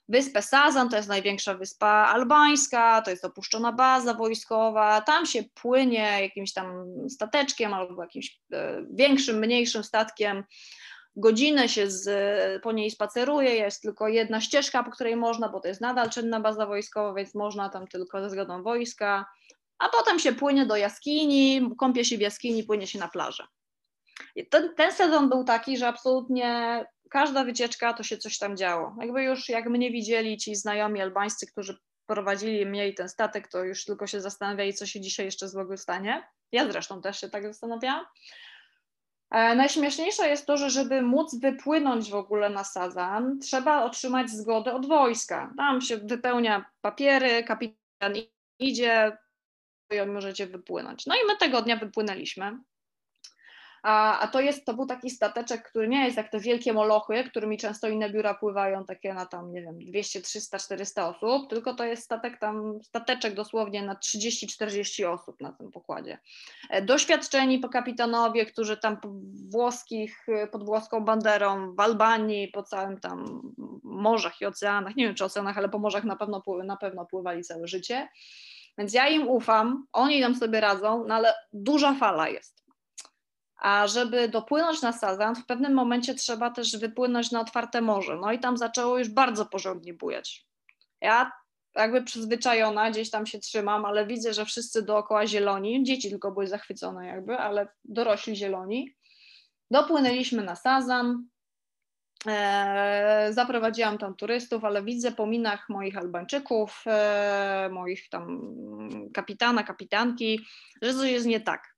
Wyspę Sazan, to jest największa wyspa albańska, to jest opuszczona baza wojskowa, tam się płynie jakimś tam stateczkiem albo jakimś e, większym, mniejszym statkiem, godzinę się z, po niej spaceruje, jest tylko jedna ścieżka, po której można, bo to jest nadal czynna baza wojskowa, więc można tam tylko ze zgodą wojska, a potem się płynie do jaskini, kąpie się w jaskini, płynie się na plażę. Ten, ten sezon był taki, że absolutnie każda wycieczka to się coś tam działo. Jakby już jak mnie widzieli ci znajomi albańscy, którzy prowadzili mnie i ten statek, to już tylko się zastanawiali, co się dzisiaj jeszcze złego stanie. Ja zresztą też się tak zastanawiałam. E, najśmieszniejsze jest to, że żeby móc wypłynąć w ogóle na Sazan, trzeba otrzymać zgodę od wojska. Tam się wypełnia papiery, kapitan idzie, i możecie wypłynąć. No i my tego dnia wypłynęliśmy. A, a to jest, to był taki stateczek, który nie jest jak te wielkie molochy, którymi często inne biura pływają, takie na tam, nie wiem, 200, 300, 400 osób, tylko to jest statek tam, stateczek dosłownie na 30-40 osób na tym pokładzie. E, doświadczeni kapitanowie, którzy tam po włoskich, pod włoską banderą, w Albanii, po całym tam morzach i oceanach, nie wiem czy oceanach, ale po morzach na pewno, na pewno pływali całe życie. Więc ja im ufam, oni tam sobie radzą, no ale duża fala jest. A żeby dopłynąć na Sazan, w pewnym momencie trzeba też wypłynąć na otwarte morze. No i tam zaczęło już bardzo porządnie bujać. Ja jakby przyzwyczajona, gdzieś tam się trzymam, ale widzę, że wszyscy dookoła zieloni, dzieci tylko były zachwycone jakby, ale dorośli zieloni. Dopłynęliśmy na Sazan, e, zaprowadziłam tam turystów, ale widzę po minach moich Albańczyków, e, moich tam kapitana, kapitanki, że coś jest nie tak.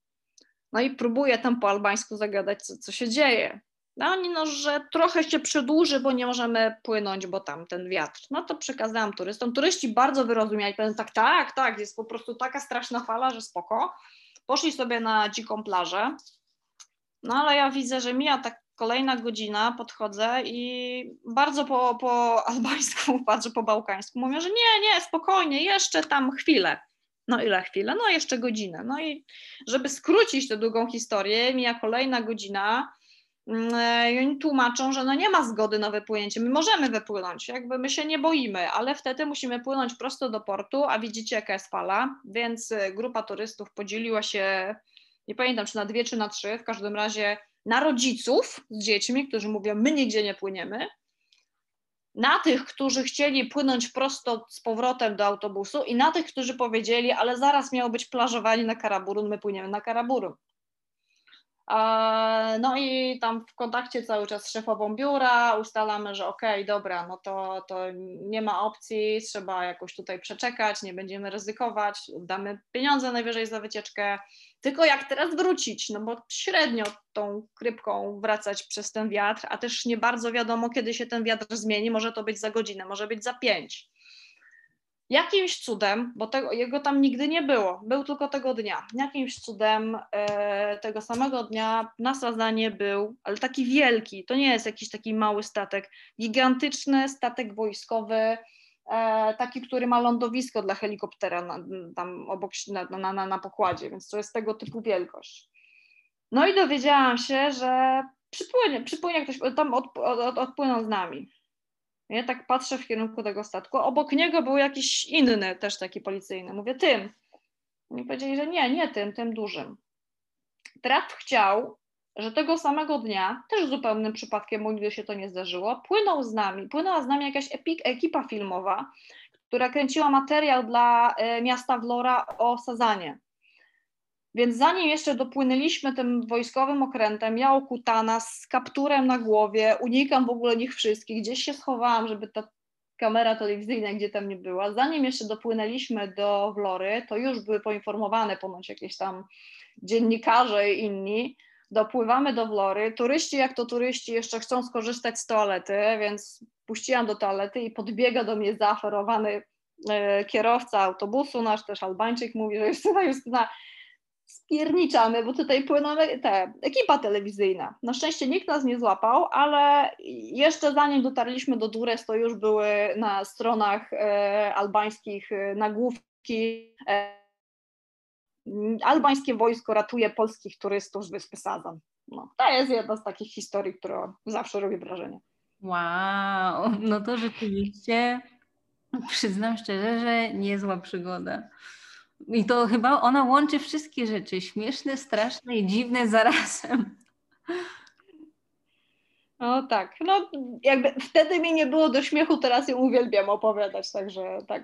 No i próbuję tam po albańsku zagadać, co, co się dzieje. No oni, no, że trochę się przedłuży, bo nie możemy płynąć, bo tam ten wiatr. No to przekazałam turystom. Turyści bardzo wyrozumiali, powiem tak, tak, tak, jest po prostu taka straszna fala, że spoko. Poszli sobie na dziką plażę, no ale ja widzę, że mija tak kolejna godzina, podchodzę i bardzo po, po albańsku, patrzę po bałkańsku, mówię, że nie, nie, spokojnie, jeszcze tam chwilę. No ile chwilę? No jeszcze godzinę. No i żeby skrócić tę długą historię, mija kolejna godzina mm, e, i oni tłumaczą, że no nie ma zgody na wypłynięcie. My możemy wypłynąć, jakby my się nie boimy, ale wtedy musimy płynąć prosto do portu, a widzicie jaka jest fala, więc e, grupa turystów podzieliła się, nie pamiętam czy na dwie czy na trzy, w każdym razie na rodziców z dziećmi, którzy mówią my nigdzie nie płyniemy, na tych, którzy chcieli płynąć prosto z powrotem do autobusu i na tych, którzy powiedzieli, ale zaraz miało być plażowanie na Karaburun, my płyniemy na Karaburun. No i tam w kontakcie cały czas z szefową biura ustalamy, że okej, okay, dobra, no to, to nie ma opcji, trzeba jakoś tutaj przeczekać, nie będziemy ryzykować, damy pieniądze najwyżej za wycieczkę, tylko jak teraz wrócić, no bo średnio tą krypką wracać przez ten wiatr, a też nie bardzo wiadomo, kiedy się ten wiatr zmieni, może to być za godzinę, może być za pięć. Jakimś cudem, bo tego, jego tam nigdy nie było, był tylko tego dnia. Jakimś cudem e, tego samego dnia na Sazanie był, ale taki wielki, to nie jest jakiś taki mały statek, gigantyczny statek wojskowy, taki, który ma lądowisko dla helikoptera na, tam obok, na, na, na pokładzie, więc to jest tego typu wielkość. No i dowiedziałam się, że przypłynie, przypłynie ktoś, tam od, od, odpłynął z nami. Ja tak patrzę w kierunku tego statku. Obok niego był jakiś inny, też taki policyjny. Mówię, tym. Oni powiedzieli, że nie, nie tym, tym dużym. Traf chciał, że tego samego dnia, też zupełnym przypadkiem, bo nigdy się to nie zdarzyło, płynął z nami, płynęła z nami jakaś epik, ekipa filmowa, która kręciła materiał dla e, miasta Vlora o Sazanie. Więc zanim jeszcze dopłynęliśmy tym wojskowym okrętem, ja okutana z kapturem na głowie, unikam w ogóle nich wszystkich, gdzieś się schowałam, żeby ta kamera telewizyjna gdzie tam nie była. Zanim jeszcze dopłynęliśmy do Wlory, to już były poinformowane ponoć jakieś tam dziennikarze i inni. Dopływamy do Wlory. Turyści, jak to turyści, jeszcze chcą skorzystać z toalety, więc puściłam do toalety i podbiega do mnie zaoferowany e, kierowca autobusu, nasz też Albańczyk, mówi, że Justyna, Justyna, spierniczamy, bo tutaj płyną te, ekipa telewizyjna. Na szczęście nikt nas nie złapał, ale jeszcze zanim dotarliśmy do Dures, to już były na stronach e, albańskich e, nagłówki. E, albańskie wojsko ratuje polskich turystów z wyspy Sazan. No, to jest jedna z takich historii, która zawsze robi wrażenie. Wow, no to rzeczywiście przyznam szczerze, że niezła przygoda. I to chyba ona łączy wszystkie rzeczy, śmieszne, straszne i dziwne zarazem. No tak, no jakby wtedy mi nie było do śmiechu, teraz ją uwielbiam opowiadać, także tak.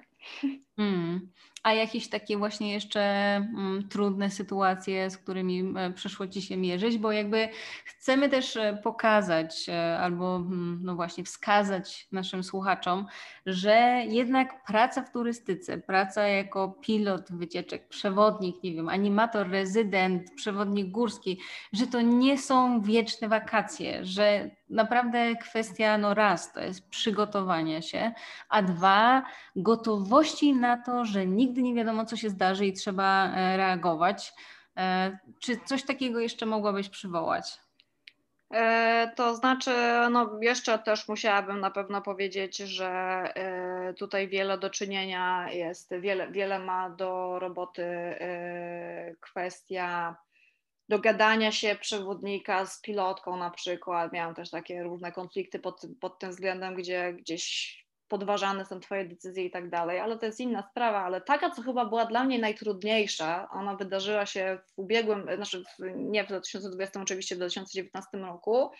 Hmm. A jakieś takie właśnie jeszcze mm, trudne sytuacje, z którymi e, przyszło Ci się mierzyć, bo jakby chcemy też e, pokazać e, albo mm, no właśnie wskazać naszym słuchaczom, że jednak praca w turystyce, praca jako pilot wycieczek, przewodnik, nie wiem, animator, rezydent, przewodnik górski, że to nie są wieczne wakacje, że naprawdę kwestia, no raz, to jest przygotowania się, a dwa, gotowości na to, że nigdy nie wiadomo, co się zdarzy i trzeba e, reagować. E, czy coś takiego jeszcze mogłabyś przywołać? E, to znaczy, no jeszcze też musiałabym na pewno powiedzieć, że tutaj wiele do czynienia jest, wiele, wiele ma do roboty kwestia dogadania się przewodnika z pilotką na przykład. Miałam też takie różne konflikty pod, pod tym względem, gdzie gdzieś podważane są Twoje decyzje i tak dalej, ale to jest inna sprawa. Ale taka, co chyba była dla mnie najtrudniejsza, ona wydarzyła się w ubiegłym, znaczy w, nie w 2020, oczywiście w 2019 roku.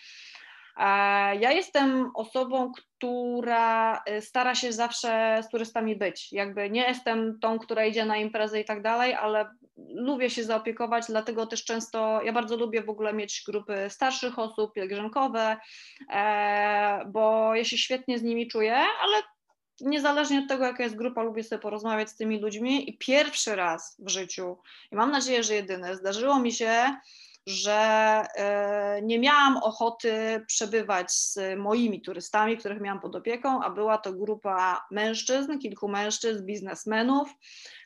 Ja jestem osobą, która y, stara się zawsze z turystami być. Jakby nie jestem tą, która idzie na imprezę i tak dalej, ale lubię się zaopiekować, dlatego też często, ja bardzo lubię w ogóle mieć grupy starszych osób, pielgrzymkowe, e, bo ja się świetnie z nimi czuję, ale niezależnie od tego, jaka jest grupa, lubię sobie porozmawiać z tymi ludźmi i pierwszy raz w życiu, i mam nadzieję, że jedyny, zdarzyło mi się że e, nie miałam ochoty przebywać z moimi turystami, których miałam pod opieką, a była to grupa mężczyzn, kilku mężczyzn, biznesmenów,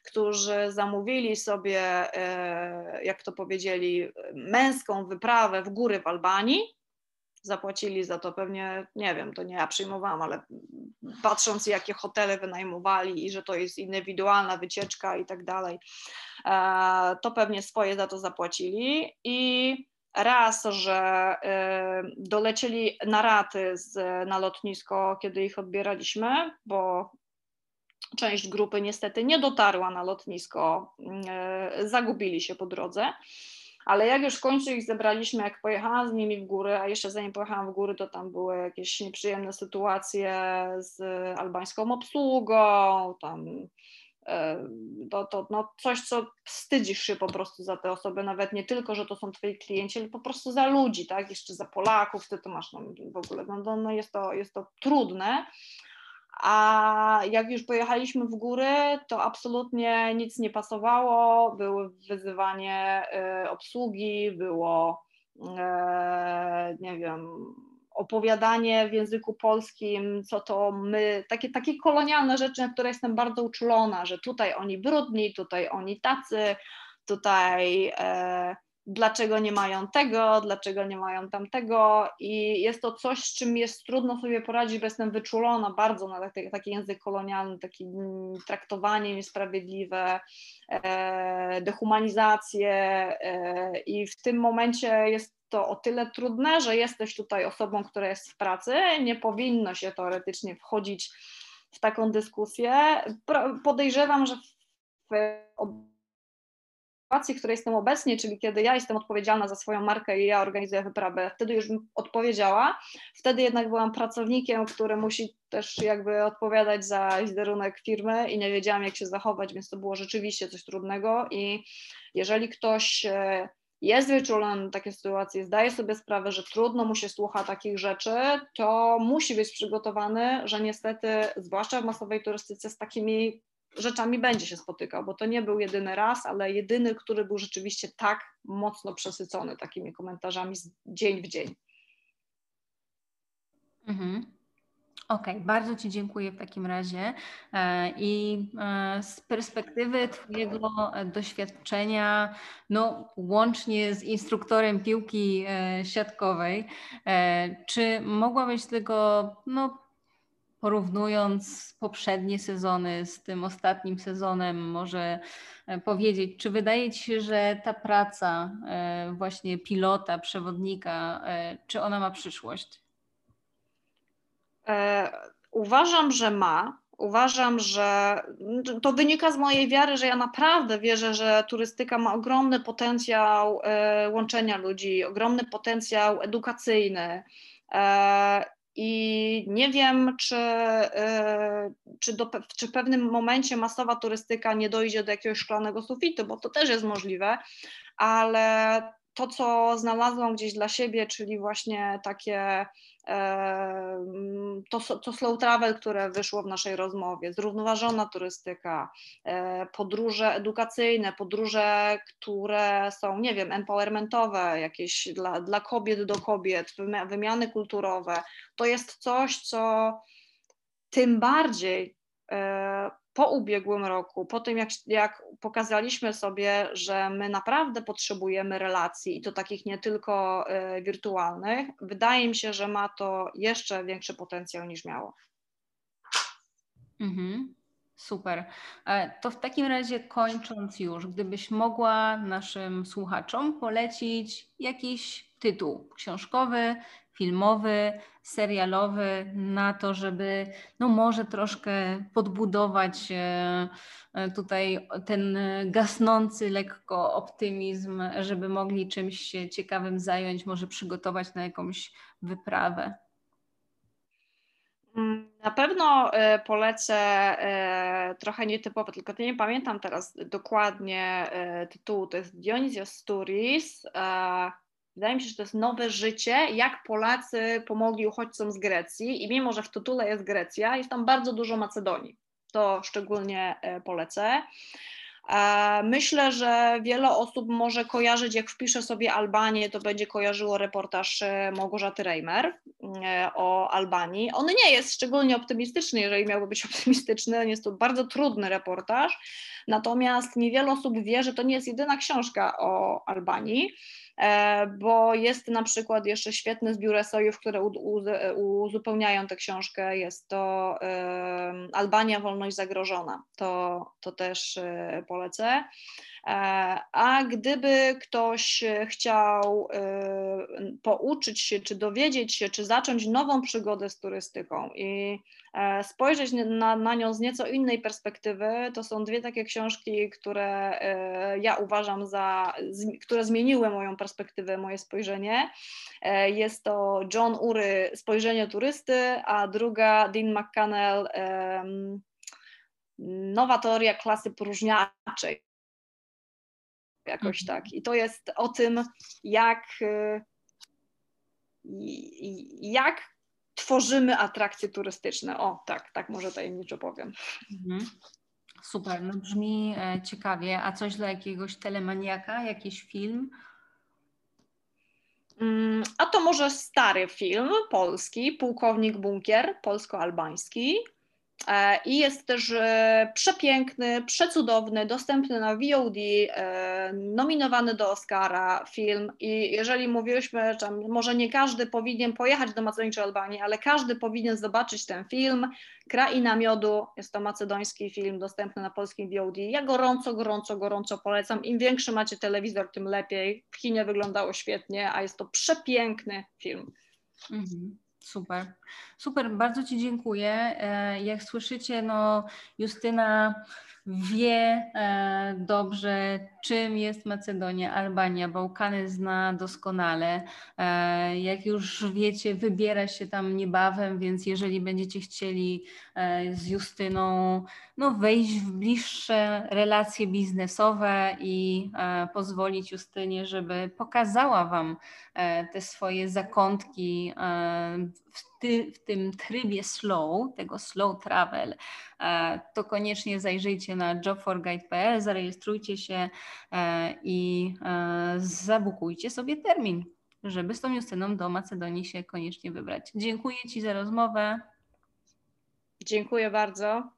którzy zamówili sobie, e, jak to powiedzieli, męską wyprawę w góry w Albanii. Zapłacili za to pewnie, nie wiem, to nie ja przyjmowałam, ale patrząc jakie hotele wynajmowali i że to jest indywidualna wycieczka i tak dalej, to pewnie swoje za to zapłacili. I raz, że e, dolecieli na raty z, na lotnisko, kiedy ich odbieraliśmy, bo część grupy niestety nie dotarła na lotnisko, e, zagubili się po drodze. Ale jak już w końcu ich zebraliśmy, jak pojechałam z nimi w góry, a jeszcze zanim pojechałam w góry, to tam były jakieś nieprzyjemne sytuacje z albańską obsługą, tam e, to, no coś, co wstydzisz się po prostu za te osoby, nawet nie tylko, że to są twoi klienci, ale po prostu za ludzi, tak, jeszcze za Polaków, ty to masz no, w ogóle, no, no jest, to, jest to trudne, a jak już pojechaliśmy w góry, to absolutnie nic nie pasowało. Było wyzywanie y, obsługi, było, e, nie wiem, opowiadanie w języku polskim, co to my, takie, takie kolonialne rzeczy, na które jestem bardzo uczulona, że tutaj oni brudni, tutaj oni tacy, tutaj e, dlaczego nie mają tego, dlaczego nie mają tamtego i jest to coś, z czym jest trudno sobie poradzić, bo jestem wyczulona bardzo na taki, taki język kolonialny, takie mm, traktowanie niesprawiedliwe, e, dehumanizację e, i w tym momencie jest to o tyle trudne, że jesteś tutaj osobą, która jest w pracy, nie powinno się teoretycznie wchodzić w taką dyskusję. Podejrzewam, że w sytuacji, w której jestem obecnie, czyli kiedy ja jestem odpowiedzialna za swoją markę i ja organizuję wyprawę, wtedy już bym odpowiedziała. Wtedy jednak byłam pracownikiem, który musi też jakby odpowiadać za wizerunek firmy i nie wiedziałam, jak się zachować, więc to było rzeczywiście coś trudnego. I jeżeli ktoś e, jest wyczulony na takie sytuacje, zdaje sobie sprawę, że trudno mu się słucha takich rzeczy, to musi być przygotowany, że niestety, zwłaszcza w masowej turystyce, z takimi rzeczami będzie się spotykał, bo to nie był jedyny raz, ale jedyny, który był rzeczywiście tak mocno przesycony takimi komentarzami z dzień w dzień. Mhm. Okej, okay, bardzo Ci dziękuję w takim razie. E, I e, z perspektywy Twojego doświadczenia, no, łącznie z instruktorem piłki e, siatkowej, czy mogłabyś tego no, porównując poprzednie sezony z tym ostatnim sezonem, może e, powiedzieć, czy wydaje Ci się, że ta praca e, właśnie pilota, przewodnika, e, czy ona ma przyszłość? Uważam, że ma. Uważam, że to wynika z mojej wiary, że ja naprawdę wierzę, że turystyka ma ogromny potencjał łączenia ludzi, ogromny potencjał edukacyjny i nie wiem, czy, y, czy, do, czy w pewnym momencie masowa turystyka nie dojdzie do jakiegoś szklanego sufitu, bo to też jest możliwe, ale to, co znalazłam gdzieś dla siebie, czyli właśnie takie to, to slow travel, które wyszło w naszej rozmowie, zrównoważona turystyka, e, podróże edukacyjne, podróże, które są, nie wiem, empowermentowe, jakieś dla, dla kobiet do kobiet, wymiany kulturowe, to jest coś, co tym bardziej e, po ubiegłym roku, po tym jak, jak pokazaliśmy sobie, że my naprawdę potrzebujemy relacji i to takich nie tylko y, wirtualnych, wydaje mi się, że ma to jeszcze większy potencjał niż miało. Mhm. Super. E, to w takim razie kończąc już, gdybyś mogła naszym słuchaczom polecić jakiś tytuł książkowy, filmowy, serialowy na to, żeby no może troszkę podbudować e, e, tutaj ten gasnący lekko optymizm, żeby mogli czymś się ciekawym zająć, może przygotować na jakąś wyprawę. Mm, na pewno e, polecę trochę nietypowe, tylko nie pamiętam teraz dokładnie tytułu. To jest Dionysios Stories Wydaje mi się, że to jest nowe życie, jak Polacy pomogli uchodźcom z Grecji i mimo, że w tytule jest Grecja, jest tam bardzo dużo Macedonii. To szczególnie e, polecę. E, myślę, że wiele osób może kojarzyć, jak wpiszę sobie Albanię, to będzie kojarzyło reportaż e, Małgorzaty Reimer o Albanii. On nie jest szczególnie optymistyczny, jeżeli miałby być optymistyczny, jest to bardzo trudny reportaż, natomiast niewiele osób wie, że to nie jest jedyna książka o Albanii. E, bo jest na przykład jeszcze świetny zbiór esejów, które uzupełniają tę książkę. Jest to Albania, wolność zagrożona. To, to też e, polecę. E, a gdyby ktoś chciał pouczyć się, czy dowiedzieć się, czy zacząć nową przygodę z turystyką i E, spojrzeć na, na nią z nieco innej perspektywy. To są dwie takie książki, które e, ja uważam za, które zmieniły moją perspektywę, moje spojrzenie. E, jest to John Ury, Spojrzenie turysty, a druga Dean McCannell, Nowa teoria klasy próżniaczej. Jakoś mhm. tak. I to jest o tym, jak, jak tworzymy atrakcje turystyczne. O, tak, tak może tajemniczo powiem. Mhm. Super, no brzmi e, ciekawie. A coś dla jakiegoś telemaniaka, jakiś film? Mm, a to może stary film polski, Pułkownik Bunkier, polsko-albański. E, I jest też e, przepiękny, przecudowny, dostępny na VOD, e, nominowany do Oscara film. I jeżeli mówiłyśmy, że może nie każdy powinien pojechać do Macedonii czy Albanii, ale każdy powinien zobaczyć ten film. Kraina Miodu jest to macedoński film dostępny na polskim VOD. Ja gorąco, gorąco, gorąco polecam. Im większy macie telewizor, tym lepiej. W kinie wyglądało świetnie, a jest to przepiękny film. Mhm. Super, super, bardzo Ci dziękuję. E, jak słyszycie, no Justyna wie e, dobrze, czym jest Macedonia, Albania, Bałkany zna doskonale. E, jak już wiecie, wybiera się tam niebawem, więc jeżeli będziecie chcieli z Justyną no, wejść w bliższe relacje biznesowe i pozwolić Justynie, żeby pokazała Wam te swoje zakątki w, ty, w tym trybie slow, tego slow travel, to koniecznie zajrzyjcie na jobforguide.pl, zarejestrujcie się E, i e, zabukujcie sobie termin, żeby z tą Justyną do Macedonii się koniecznie wybrać. Dziękuję Ci za rozmowę. Dziękuję bardzo.